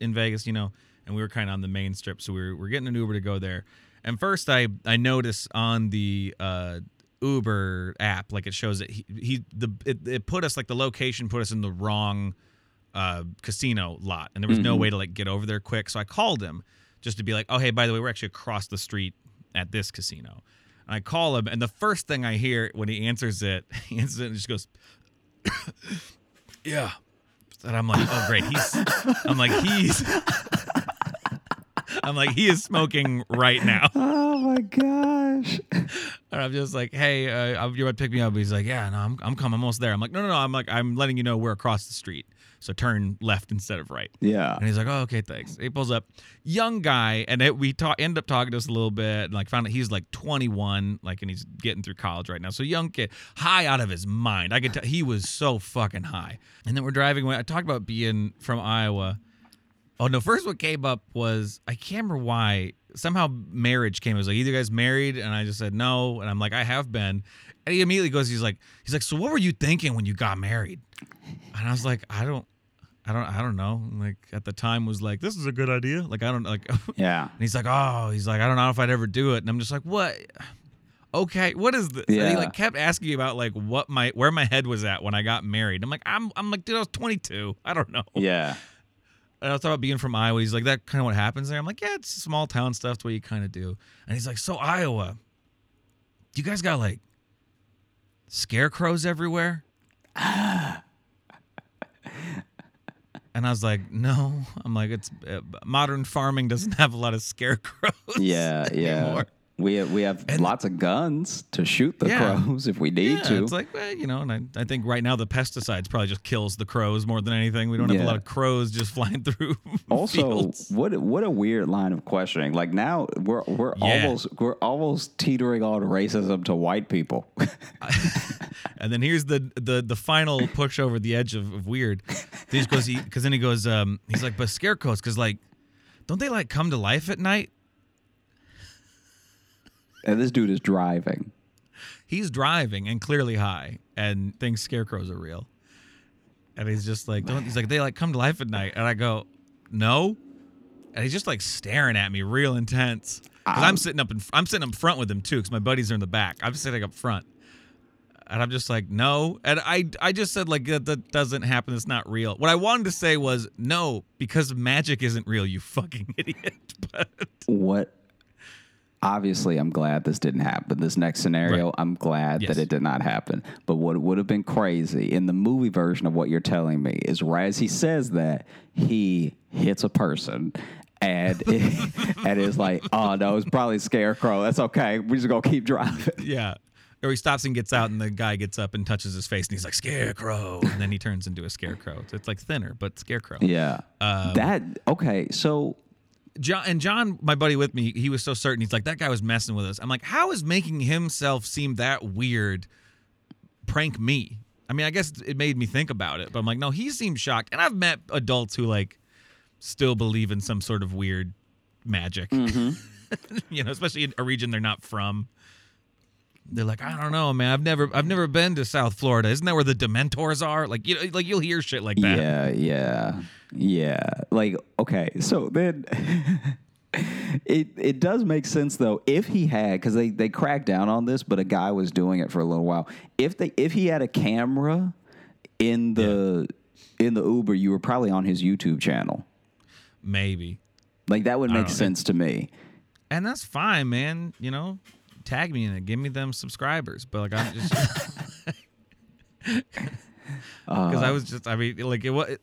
in Vegas, you know. And we were kind of on the main strip, so we were, we are getting an Uber to go there. And first, I I noticed on the uh, Uber app, like it shows that he, he the it, it put us like the location put us in the wrong uh, casino lot, and there was no way to like get over there quick. So I called him just to be like, "Oh, hey, by the way, we're actually across the street at this casino." And I call him, and the first thing I hear when he answers it, he answers it and just goes, "Yeah." And I'm like, "Oh, great." He's, I'm like, he's, I'm like, he is smoking right now. Oh my gosh. And I'm just like, hey, uh, you're about to pick me up. He's like, yeah, no, I'm, I'm coming, I'm almost there. I'm like, no, no, no. I'm like, I'm letting you know we're across the street. So turn left instead of right. Yeah. And he's like, oh, okay, thanks. He pulls up, young guy, and it, we talk, end up talking to us a little bit, and like found out he's like 21, like, and he's getting through college right now. So young kid, high out of his mind. I could tell he was so fucking high. And then we're driving away. I talked about being from Iowa. Oh no! First, what came up was I can't remember why. Somehow marriage came. It was like either guys married, and I just said no, and I'm like I have been. And he immediately goes, he's like, he's like, so what were you thinking when you got married? And I was like, I don't, I don't, I don't know. Like at the time was like, this is a good idea. Like I don't like. Yeah. and Yeah. he's like, oh, he's like, I don't know if I'd ever do it. And I'm just like, what? Okay, what is this? And he like kept asking me about like what my where my head was at when I got married. I'm like, I'm I'm like, dude, I was 22. I don't know. Yeah. And I was talking about being from Iowa. He's like, that kind of what happens there. I'm like, yeah, it's small town stuff. It's what you kind of do. And he's like, so Iowa, you guys got like scarecrows everywhere? and I was like, no. I'm like, it's uh, modern farming doesn't have a lot of scarecrows. Yeah. Yeah. anymore. We have, we have And- lots of guns to shoot the Yeah. crows if we need Yeah, to. it's like, well, you know, and I, I think right now the pesticides probably just kills the crows more than anything. We don't have a lot of crows just flying through. also, fields. what what a weird line of questioning. Like now we're we're Yeah. almost we're almost teetering on racism to white people. And then here's the the the final push over the edge of, of weird. He goes, because then he goes, um, he's like, but scarecrows, because like, don't they like come to life at night? and this dude is driving. He's driving and clearly high and thinks scarecrows are real. And he's just like, don't, he's like, they like come to life at night. And I go, no. And he's just like staring at me real intense. Because I'm sitting up in, I'm sitting up front with him too, because my buddies are in the back. I'm sitting up front. And I'm just like, no. And I I just said like that, that doesn't happen. It's not real. What I wanted to say was no, because magic isn't real, you fucking idiot. But What obviously I'm glad this didn't happen. This next scenario, Right. I'm glad Yes. that it did not happen. But what would have been crazy in the movie version of what you're telling me is right as he says that, he hits a person. And it, and it's like, oh no, it's probably Scarecrow. That's okay. We're just gonna keep driving. Yeah. Or he stops and gets out, and the guy gets up and touches his face, and he's like, Scarecrow. And then he turns into a scarecrow. So it's like thinner, but scarecrow. Yeah. Um, that okay. So John and John, my buddy with me, he was so certain. He's like, that guy was messing with us. I'm like, how is making himself seem that weird prank me? I mean, I guess it made me think about it, but I'm like, no, he seems shocked. And I've met adults who like still believe in some sort of weird magic, you know, especially in a region they're not from. They're like, I don't know, man. I've never, I've never been to South Florida. Isn't that where the Dementors are? Like, you know, like you'll hear shit like that. Yeah, yeah, yeah. Like, okay, so then it it does make sense though if he had because they they cracked down on this, but a guy was doing it for a little while. If they if he had a camera in the in the Uber, you were probably on his YouTube channel. Maybe. Like that would make sense to me. and that's fine, man. You know, tag me in it, give me them subscribers. But like, I'm just because I uh, was just, I mean, like it was.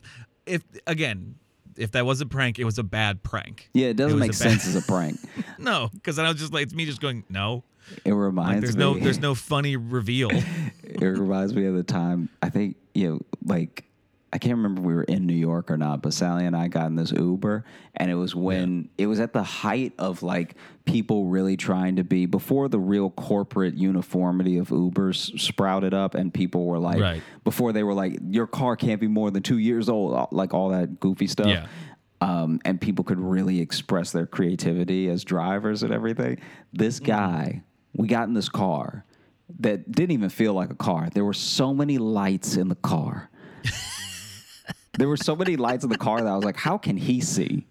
If again, if that was a prank, it was a bad prank. Yeah, it doesn't was make a bad- sense as a prank. No, because I was just like, it's me just going, no. It Like, reminds there's me. no, there's no funny reveal. it reminds me of the time I think you know, like I can't remember if we were in New York or not, but Sally and I got in this Uber, and it was when it was at the height of like people really trying to be before the real corporate uniformity of Ubers sprouted up, and people were like, Right. before they were like, your car can't be more than two years old, like all that goofy stuff. Yeah. Um, and people could really express their creativity as drivers and everything. This guy, we got in this car that didn't even feel like a car. There were so many lights in the car. there were so many lights in the car that I was like, how can he see?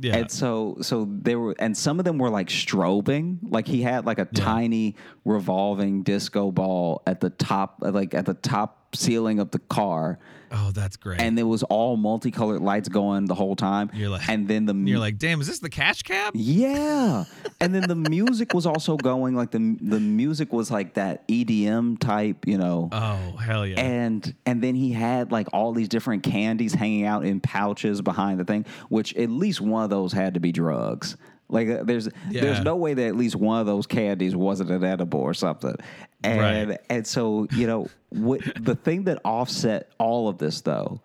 Yeah. And so so there were and some of them were like strobing. Like he had like a tiny revolving disco ball at the top like at the top ceiling of the car. Oh, that's great. And there was all multicolored lights going the whole time. You're like- and then the mu- you're like, damn, is this the cash cab? yeah, and then the music was also going like the the music was like that EDM type, you know. Oh, hell yeah. and and then he had like all these different candies hanging out in pouches behind the thing, which at least one of those had to be drugs. Like uh, there's there's no way that at least one of those candies wasn't an edible or something. And Right. and so you know what the thing that offset all of this though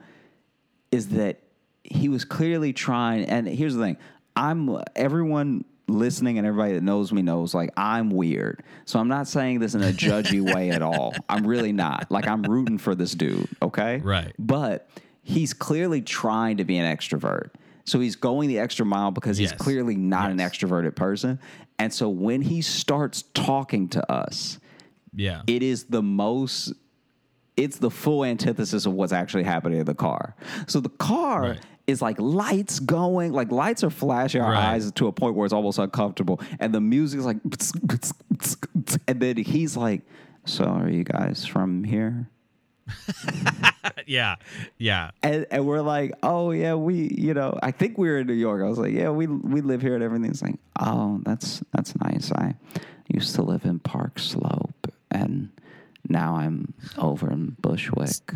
is that he was clearly trying and here's the thing. I'm everyone listening and everybody that knows me knows like i'm weird. So i'm not saying this in a judgy way at all. I'm really not. Like i'm rooting for this dude okay? Right. but he's clearly trying to be an extrovert so he's going the extra mile because he's Yes. clearly not an extroverted person and so when he starts talking to us yeah. it is the most it's the full antithesis of what's actually happening in the car. So the car Right. is like lights going, like lights are flashing our Right. eyes to a point where it's almost uncomfortable. And the music is like and then he's like, So are you guys from here? yeah. Yeah. And, and we're like, oh yeah, we, you know, I think we were in New York. I was like, yeah, we we live here and everything's like, oh, that's that's nice. I used to live in Park Slope, and now I'm over in Bushwick,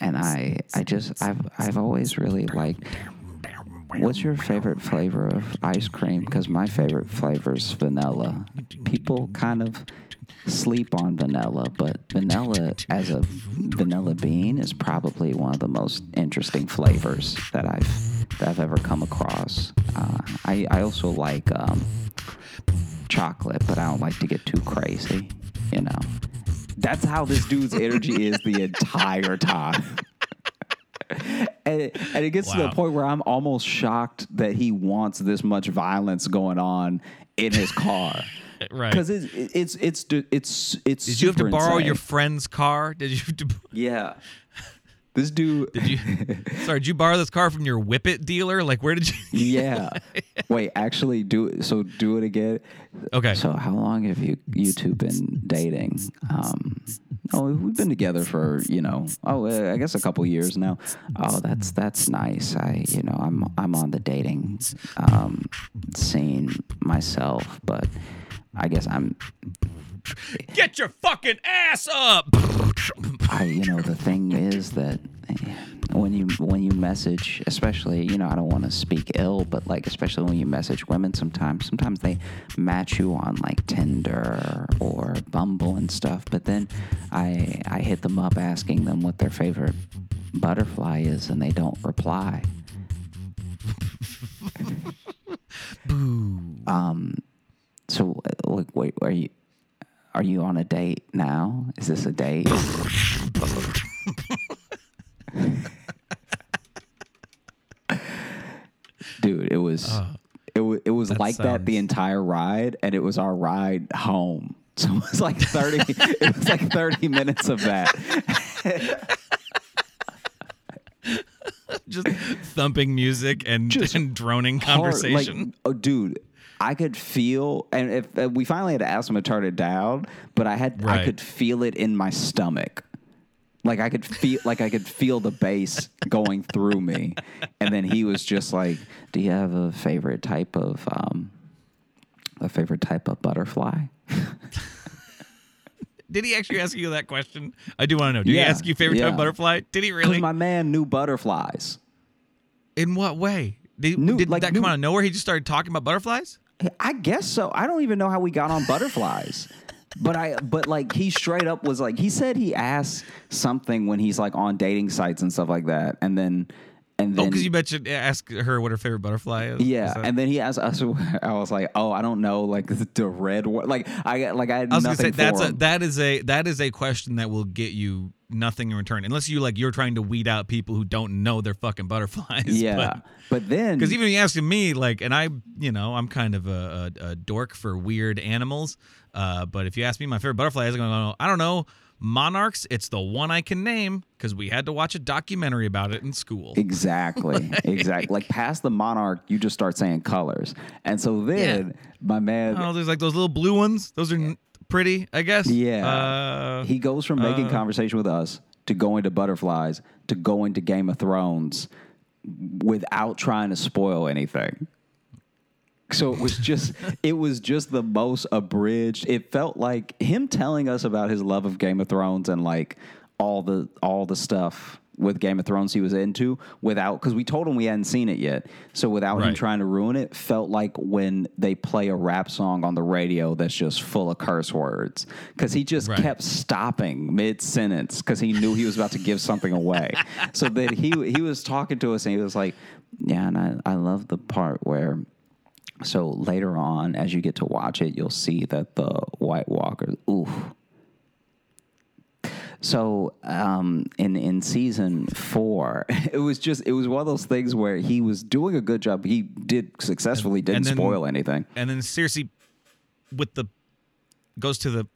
and I I just I've I've always really liked. What's your favorite flavor of ice cream? Because my favorite flavor is vanilla. People kind of sleep on vanilla, but vanilla as a vanilla bean is probably one of the most interesting flavors that I've that I've ever come across. Uh, I I also like um, chocolate, but I don't like to get too crazy. You know, that's how this dude's energy is the entire time. and, it, and it gets to the point where I'm almost shocked that he wants this much violence going on in his car. Right. Because it's it's it's it's it's. Did you have to borrow your friend's car? Did you have to, Yeah. This dude. did you Sorry, did you borrow this car from your Whippet dealer? Like where did you yeah. Wait, actually, do it. So do it again. Okay. So how long have you you two been dating? Um, Oh, we've been together for you know. Oh, I guess a couple years now. Oh, that's that's nice. I you know I'm I'm on the dating um, scene myself, but I guess I'm Get your fucking ass up. I, you know, the thing is that when you when you message, especially, you know, I don't want to speak ill, but like, especially when you message women, sometimes, sometimes they match you on like Tinder or Bumble and stuff. But then I I hit them up asking them what their favorite butterfly is, and they don't reply. Um. So, uh, like, wait, are you? Are you on a date now? Is this a date? Dude, it was it was it was that like that the entire ride, and it was our ride home. So it was like thirty. it was like thirty minutes of that. Just thumping music and, Just and droning hard, like, conversation. oh, dude, I could feel, and if uh, we finally had to ask him to turn it down, but I had, I could feel it in my stomach. Like I could feel, like I could feel the bass going through me, and then he was just like, "Do you have a favorite type of, um, a favorite type of butterfly?" Did he actually ask you that question? I do want to know. Did he ask you favorite type of butterfly? Did he really? my man knew butterflies. In what way? Did, New- did like that new- come out of nowhere? He just started talking about butterflies? I guess so. I don't even know how we got on butterflies. But I but like he straight up was like he said he asked something when he's like on dating sites and stuff like that. And then and Oh, then because you mentioned ask her what her favorite butterfly is. yeah, Is that- and then he asked us. I was like, "Oh, I don't know, like the red one." Like I, like I had I was gonna nothing say that's for a that is a that is a question that will get you nothing in return unless you like you're trying to weed out people who don't know they're fucking butterflies. yeah, but then Because even if you asking me, like, and I, you know, I'm kind of a, a, a dork for weird animals. Uh, but if you ask me my favorite butterfly is, going to go, I don't know, monarchs. It's the one I can name because we had to watch a documentary about it in school. Exactly, exactly. Like past the monarch, you just start saying colors, and so then my man, Oh, there's like those little blue ones. Those are n- pretty, I guess. Yeah. Uh, he goes from making conversation with us to going to butterflies to going to Game of Thrones without trying to spoil anything. So it was just it was just the most abridged. It felt like him telling us about his love of Game of Thrones and like all the all the stuff with Game of Thrones he was into without because we told him we hadn't seen it yet. So without him trying to ruin it, felt like when they play a rap song on the radio that's just full of curse words because he just Right. kept stopping mid sentence because he knew he was about to give something away. so that he he was talking to us and he was like, "Yeah, and I I love the part where." So later on, as you get to watch it, you'll see that the White Walkers. Oof. So um, in in season four, it was just it was one of those things where he was doing a good job. He did successfully, didn't then- spoil anything. and then seriously, with the goes to the,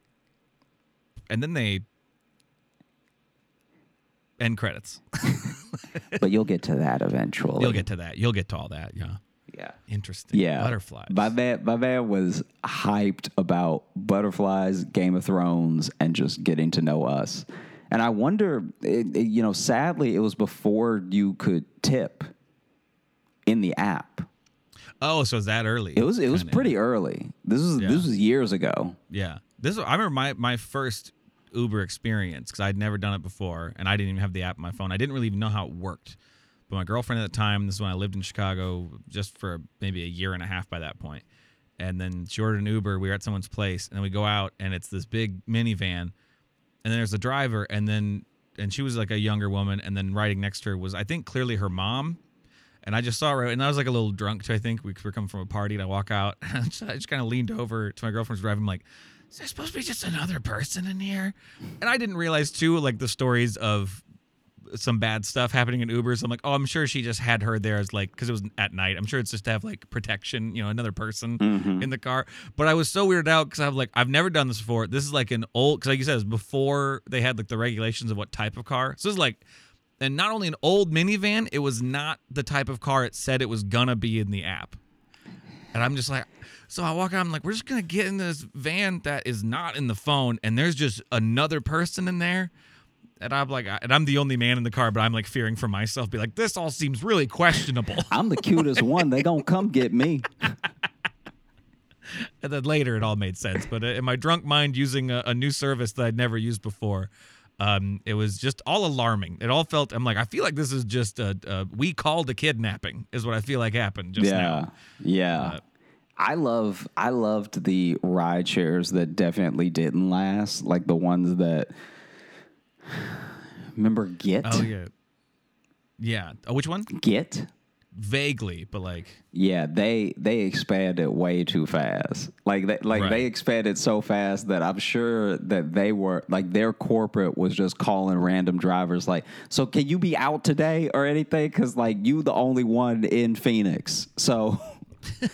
and then they end credits. But you'll get to that eventually. You'll get to that. You'll get to all that. Yeah. Yeah. Interesting. Yeah, Butterflies. My man, my man was hyped about butterflies, Game of Thrones, and just getting to know us. And I wonder, it, it- you know, sadly, it was before you could tip in the app. oh, so it's that early. It was it was kinda. pretty early. This was Yeah. this was years ago. Yeah. This I remember my my first Uber experience because I'd never done it before and I didn't even have the app on my phone. I didn't really even know how it worked. But my girlfriend at the time, this is when I lived in Chicago just for maybe a year and a half by that point. And then she ordered an Uber. We were at someone's place and then we go out and it's this big minivan. And then there's a driver and then and she was like a younger woman and then riding next to her was I think clearly her mom. And I just saw her, and I was like a little drunk too. I think we were coming from a party, and I walk out. I just, just kind of leaned over to my girlfriend's driving. I'm like, "Is there supposed to be just another person in here?" And I didn't realize too, like the stories of some bad stuff happening in Ubers. I'm like, "Oh, I'm sure she just had her there as like because it was at night. I'm sure it's just to have like protection, you know, another person mm-hmm. in the car." But I was so weirded out because I'm like, I've never done this before. This is like an old because like you said, it was before they had like the regulations of what type of car. So it's like and not only an old minivan, it was not the type of car it said it was gonna be in the app. And I'm just like, so I walk out. I'm like, we're just gonna get in this van that is not in the phone, and there's just another person in there. And I'm like, and I'm the only man in the car, but I'm like fearing for myself. Be like, this all seems really questionable. I'm the cutest one. They gonna come get me. and then later it all made sense. But uh, in my drunk mind, using a, a new service that I'd never used before, um, it was just all alarming. It all felt. I'm like, I feel like this is just a, a we called a kidnapping, is what I feel like happened just yeah, now. yeah. Uh, I love I loved the ride shares that definitely didn't last, like the ones that remember Get Oh yeah, yeah. Oh, which one? Get Vaguely, but like, yeah they they expanded way too fast like they like Right. they expanded so fast that I'm sure that they were like their corporate was just calling random drivers like so can you be out today or anything because like you the only one in Phoenix so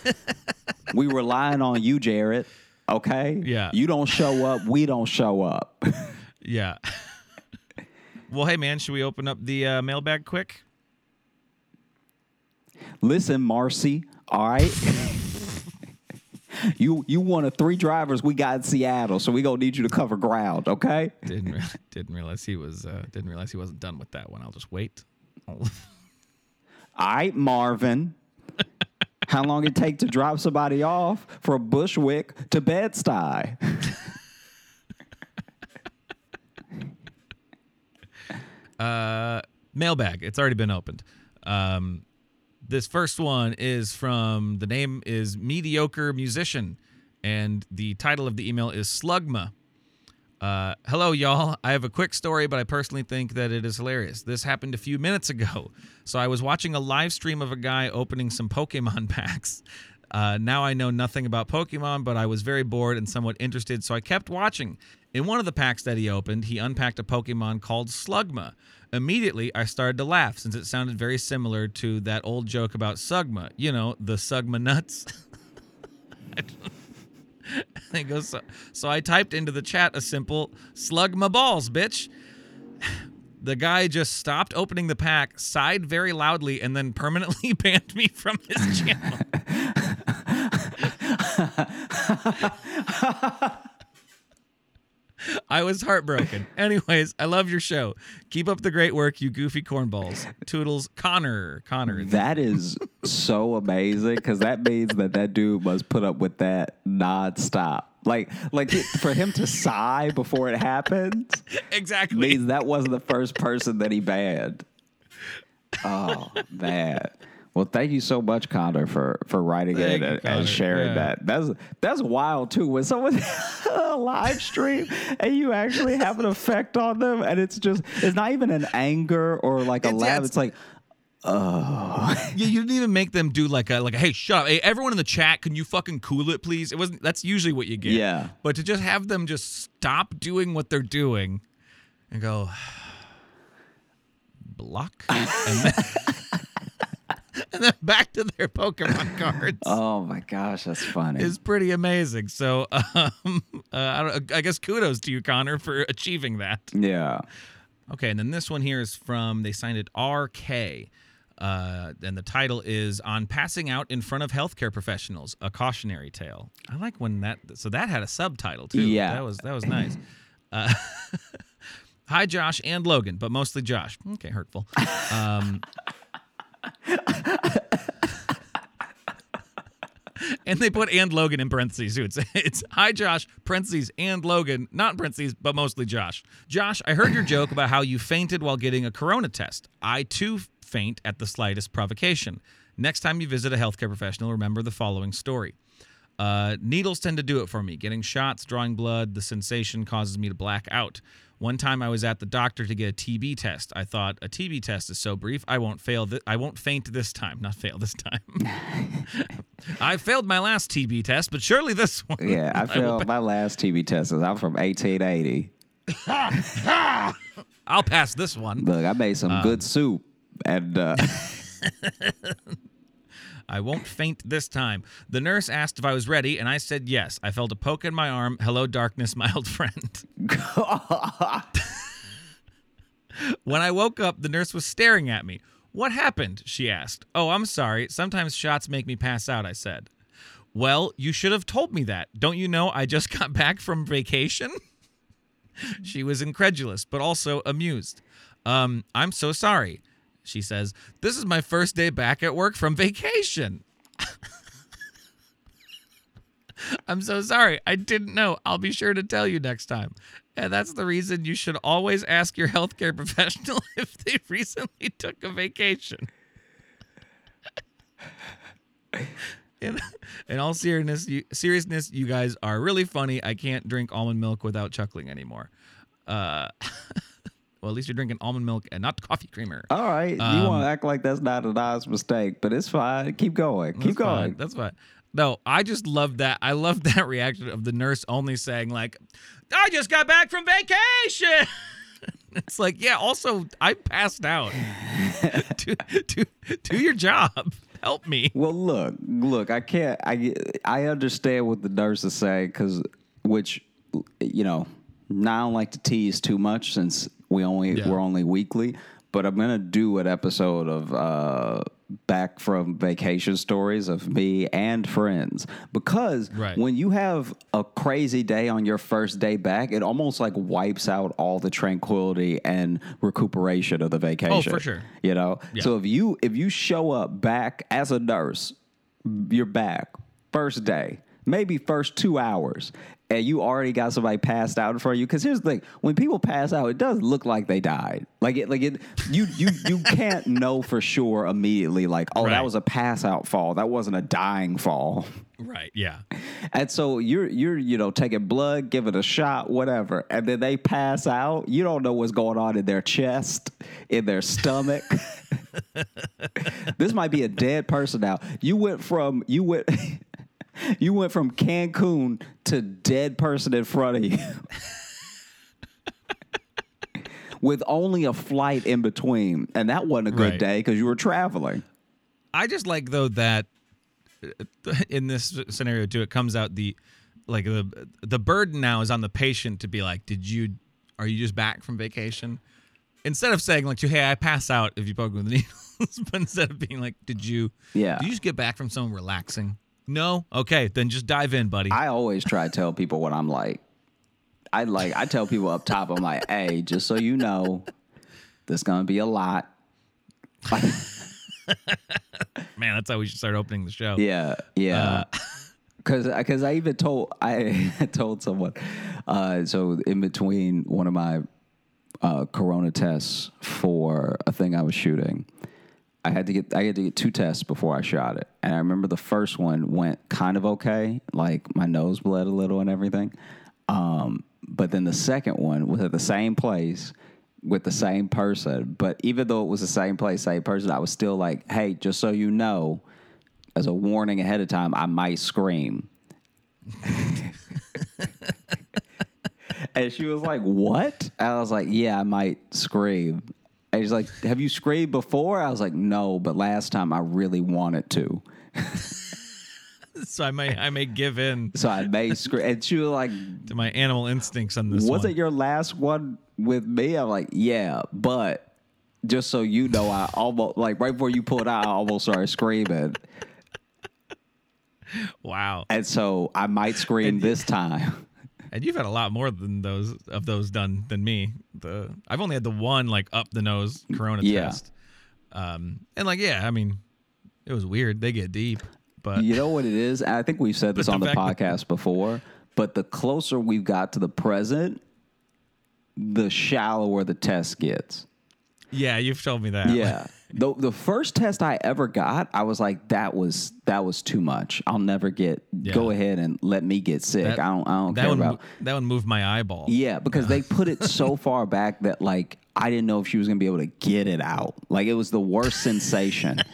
we relying on you Jared okay Yeah. you don't show up we don't show up yeah. well, hey man, should we open up the uh, mailbag quick? listen Marcy all right you you one of three drivers we got in Seattle so we gonna need you to cover ground okay Didn't re- didn't realize he was uh, didn't realize he wasn't done with that one. I'll just wait. All right, Marvin. How long it take to drop somebody off from Bushwick to Bed-Stuy? Uh, mailbag. It's already been opened. Um, this first one is from the name is mediocre musician, and the title of the email is Slugma. Uh, hello, y'all. I have a quick story, but I personally think that it is hilarious. This happened a few minutes ago. So I was watching a live stream of a guy opening some Pokemon packs. Uh, now I know nothing about Pokemon, but I was very bored and somewhat interested, so I kept watching. In one of the packs that he opened, he unpacked a Pokemon called Slugma. Immediately, I started to laugh since it sounded very similar to that old joke about Sugma. You know, the Sugma nuts. He goes, so, so I typed into the chat a simple slug my balls, bitch. The guy just stopped opening the pack, sighed very loudly, and then permanently banned me from his channel. I was heartbroken. Anyways, I love your show. Keep up the great work, you goofy cornballs. Toodles, Connor. Connor. That is so amazing because that means that that dude must put up with that nonstop. Like, like it- for him to sigh before it happened exactly. means that wasn't the first person that he banned. Oh man. Well, thank you so much, Connor, for for writing Thank it and, Connor. and sharing Yeah. that. That's that's wild too. When someone live stream and you actually have an effect on them, and it's just it's not even an anger or like a It's- yeah, laugh. it's- It's like, oh, Yeah, you didn't even make them do like a like a hey shut up hey everyone in the chat can you fucking cool it please it wasn't that's usually what you get Yeah. but to just have them just stop doing what they're doing and go block and then, and then back to their Pokemon cards oh my gosh, that's funny. is pretty amazing so um uh, I, don't, I guess kudos to you Connor for achieving that yeah. Okay, and then this one here is from they signed it RK. Uh, and the title is on passing out in front of healthcare professionals, a cautionary tale. I like when that so that had a subtitle too. Yeah. that was that was nice. Uh, hi, Josh and Logan, but mostly Josh. Okay, hurtful. Um, and they put and Logan in parentheses too. It's it's hi Josh, parentheses and Logan, not parentheses, but mostly Josh. Josh, I heard your joke about how you fainted while getting a corona test. I too faint at the slightest provocation. Next time you visit a healthcare professional, remember the following story. Uh, needles tend to do it for me. Getting shots, drawing blood, the sensation causes me to black out. One time I was at the doctor to get a TB test. I thought a TB test is so brief, I won't fail. Th- I won't faint this time. Not fail this time. I failed my last TB test, but surely this one. Yeah, I failed my last TB test. I'm from 1880. I'll pass this one. Look, I made some Um, good soup, and uh, I won't faint this time. The nurse asked if I was ready, and I said yes. I felt a poke in my arm. Hello, darkness, my old friend. when I woke up, the nurse was staring at me. What happened? She asked. Oh, I'm sorry. Sometimes shots make me pass out, I said. Well, you should have told me that. Don't you know I just got back from vacation? she was incredulous, but also amused. Um, I'm so sorry. She says, This is my first day back at work from vacation. I'm so sorry. I didn't know. I'll be sure to tell you next time. And that's the reason you should always ask your healthcare professional if they recently took a vacation. in, in all seriousness, you, seriousness, you guys are really funny. I can't drink almond milk without chuckling anymore. Uh, well, at least you're drinking almond milk and not coffee creamer. All right, you Um, want to act like that's not an honest mistake, but it's fine. Keep going. Keep going. fine. That's fine. No, I just love that. I love that reaction of the nurse only saying like, "I just got back from vacation." it's like, yeah. Also, I passed out. do, do, do your job. Help me. Well, look, look. I can't. I I understand what the nurse is saying because, which, you know, now I don't like to tease too much since we only Yeah. we're only weekly. But I'm gonna do an episode of uh, back from vacation stories of me and friends because Right. when you have a crazy day on your first day back, it almost like wipes out all the tranquility and recuperation of the vacation. Oh, for sure. You know, Yeah. so if you if you show up back as a nurse, you're back first day, maybe first two hours, and you already got somebody passed out in front of you. Because here's the thing: when people pass out, it does look like they died. Like it, like it, you you you can't know for sure immediately. Like, oh, that was a pass out fall. That wasn't a dying fall. Right. Yeah. And so you're you're you know taking blood, giving a shot, whatever, and then they pass out. You don't know what's going on in their chest, in their stomach. this might be a dead person now. You went from you went you went from Cancun to dead person in front of you. With only a flight in between, and that wasn't a good Right. day because you were traveling. I just like though that uh, in this scenario too, it comes out the like the the burden now is on the patient to be like, did you are you just back from vacation? Instead of saying like, hey, I pass out if you poke me with the needles, but instead of being like, did you? Yeah. Did you just get back from someone relaxing? No. Okay, then just dive in, buddy. I always try to tell people what I'm like. I like I tell people up top, I'm like, hey, just so you know, there's gonna be a lot. Man, that's how we should start opening the show. Yeah, yeah. Because because I even told I told someone. Uh, so in between one of my uh, corona tests for a thing I was shooting, I had to get I had to get two tests before I shot it, and I remember the first one went kind of okay, like my nose bled a little and everything. Um, but then the second one was at the same place with the same person, but even though it was the same place, same person, I was still like, hey, just so you know, as a warning ahead of time, I might scream. and she was like, What? I was like, Yeah, I might scream. And she's like, Have you screamed before? I was like, No, but last time I really wanted to. So I may I may give in So I may scream. And she was like, to my animal instincts on this Was one. it your last one with me? I'm like, Yeah, but just so you know, I almost, like, right before you pulled out, I almost started screaming. wow. And so I might scream this time. And you've had a lot more than those of those done than me. The I've only had the one like up the nose corona Yeah. test. Um and like yeah, I mean it was weird. They get deep. But You know what it is? I think we've said this the on the fact that- podcast before, but the closer we've got to the present, the shallower the test gets. yeah, you've told me that. Yeah. the the first test I ever got, I was like, that was that was too much. I'll never get go ahead and let me get sick. That- I don't I don't that care one about that one moved my eyeball. Yeah, because they put it so far back that like I didn't know if she was gonna be able to get it out. Like it was the worst sensation.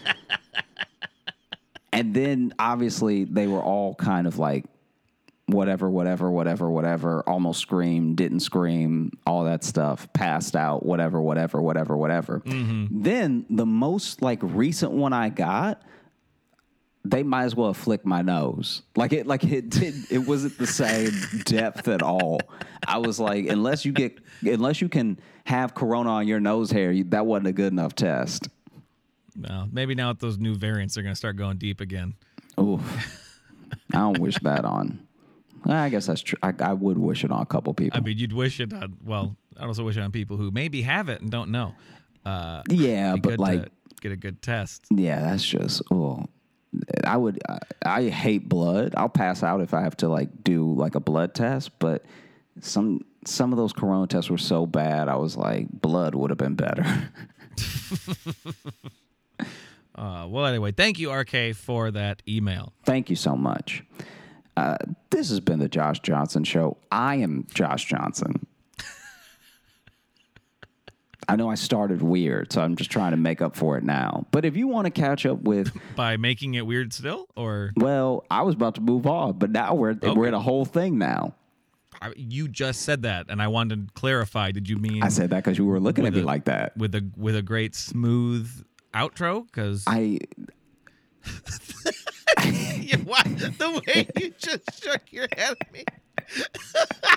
and then obviously they were all kind of like whatever, whatever, whatever, whatever, almost screamed, didn't scream, all that stuff, passed out, whatever, whatever, whatever, whatever. Mm-hmm. Then the most like recent one I got, they might as well flicked my nose. Like it, like it did. It wasn't the same depth at all. I was like, unless you get, unless you can have corona on your nose hair, you, that wasn't a good enough test. Well, maybe now with those new variants they're gonna start going deep again. Ooh, I don't wish that on. I guess that's true. I, I would wish it on a couple people. I mean, you'd wish it on. Well, I'd also wish it on people who maybe have it and don't know. Uh, yeah, but like, get a good test. yeah, that's just oh. I would. I, I hate blood. I'll pass out if I have to like do like a blood test. But some some of those corona tests were so bad. I was like, blood would have been better. Uh, well, anyway, thank you, RK, for that email. Thank you so much. Uh, this has been the Josh Johnson Show. I am Josh Johnson. I know I started weird, so I'm just trying to make up for it now. But if you want to catch up with, By making it weird still, or well, I was about to move on, but now we're we're in a whole thing now. I, you just said that, and I wanted to clarify. Did you mean I said that because you were looking at me like that. with a with a great smooth outro? Because I the way you just shook your head at me.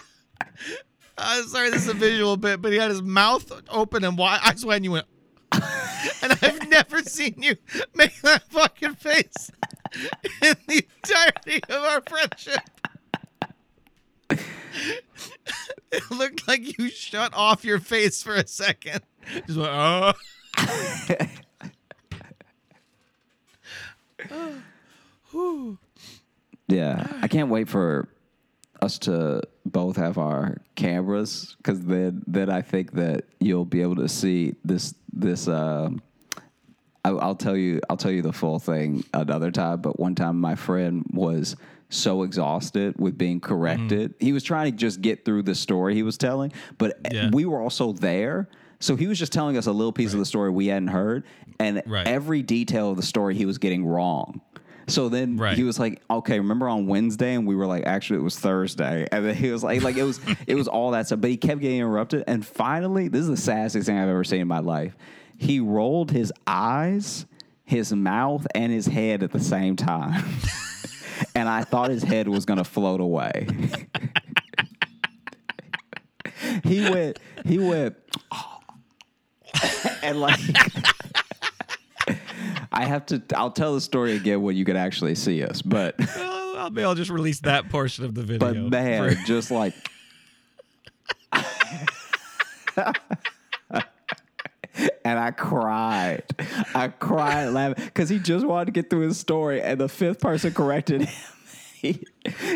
I'm sorry, this is a visual bit, but he had his mouth open and wide. I swear, and you went. and I've never seen you make that fucking face in the entirety of our friendship. It looked like you shut off your face for a second. Just went, oh. Yeah, I can't wait for us to both have our cameras because then then I think that you'll be able to see this this. Um, I, I'll tell you I'll tell you the full thing another time. But one time, my friend was so exhausted with being corrected. He was trying to just get through the story he was telling, but Yeah. we were also there. So he was just telling us a little piece of the story we hadn't heard, and Right. every detail of the story he was getting wrong. So then Right. he was like, "Okay, remember on Wednesday?" And we were like, "Actually, it was Thursday." And then he was like, "Like it was, it was all that stuff." But he kept getting interrupted. And finally, this is the saddest thing I've ever seen in my life. He rolled his eyes, his mouth, and his head at the same time, and I thought his head was gonna float away. he went, he went, and like. I have to. I'll tell the story again when you can actually see us. But Well, I'll, maybe I'll just release that portion of the video. but man, for- just like. and I cried. I cried laughing because he just wanted to get through his story, and the fifth person corrected him. He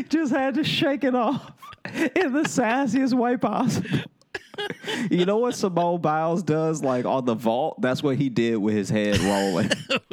just had to shake it off in the sassiest way possible. You know what Simone Biles does, like on the vault? That's what he did with his head rolling.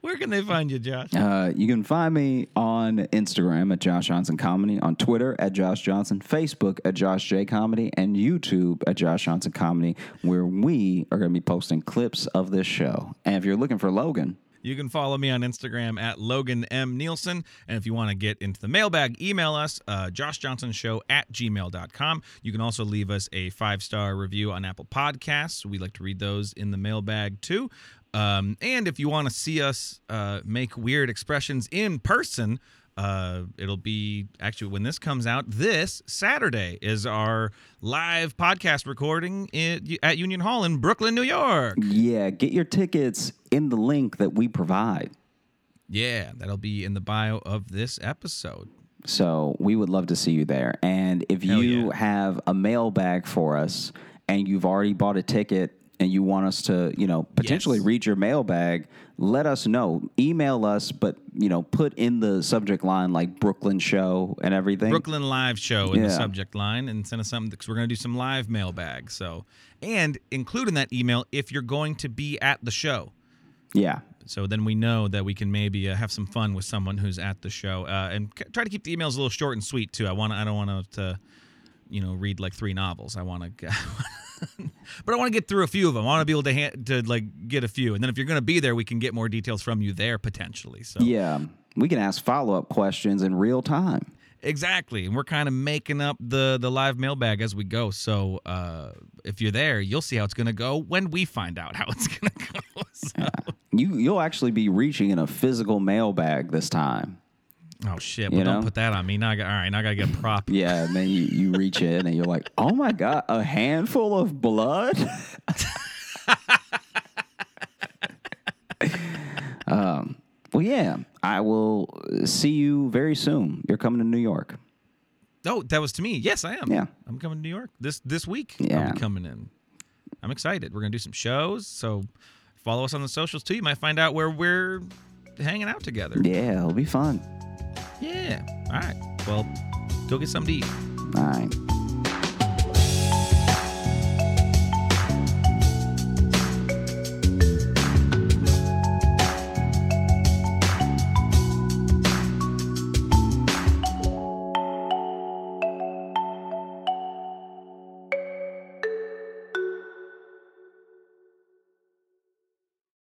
Where can they find you, Josh? Uh, you can find me on Instagram at Josh Johnson Comedy, on Twitter at Josh Johnson, Facebook at Josh J Comedy, and YouTube at Josh Johnson Comedy, where we are going to be posting clips of this show. And if you're looking for Logan, You can follow me on Instagram at Logan M. Nielsen. And if you want to get into the mailbag, email us, uh, joshjohnsonshow at gmail.com. You can also leave us a five star review on Apple Podcasts. We like to read those in the mailbag too. Um, and if you want to see us uh, make weird expressions in person, uh, it'll be actually when this comes out this Saturday is our live podcast recording in, at Union Hall in Brooklyn, New York. yeah, get your tickets in the link that we provide. Yeah, that'll be in the bio of this episode. So we would love to see you there. And if Hell you yeah. have a mailbag for us and you've already bought a ticket and you want us to, you know, potentially Yes. read your mailbag, let us know. Email us, but you know, put in the subject line like Brooklyn show and everything. Brooklyn Live Show in the subject line and send us something because we're going to do some live mailbag. So, and include in that email if you're going to be at the show. Yeah. So then we know that we can maybe uh, have some fun with someone who's at the show, uh, and c- try to keep the emails a little short and sweet too. I want I don't want to, you know, read like three novels. I want to, but I want to get through a few of them. I want to be able to to like get a few, and then if you're going to be there, we can get more details from you there potentially. So Yeah. We can ask follow up questions in real time. Exactly, and we're kind of making up the the live mailbag as we go. So uh, if you're there, you'll see how it's gonna go when we find out how it's gonna go. So- You you'll actually be reaching in a physical mailbag this time. Oh shit! You But know? don't put that on me. Now I got all right. Now I gotta get a prop. Yeah, and then you, you reach in and you're like, oh my God, a handful of blood? Um, well, yeah, I will see you very soon. You're coming to New York. Oh, that was to me. Yes, I am. Yeah. I'm coming to New York this this week. Yeah. I'm coming in. I'm excited. We're gonna do some shows. So follow us on the socials too. You might find out where we're hanging out together. Yeah, it'll be fun. Yeah. All right. Well, go get something to eat. All right.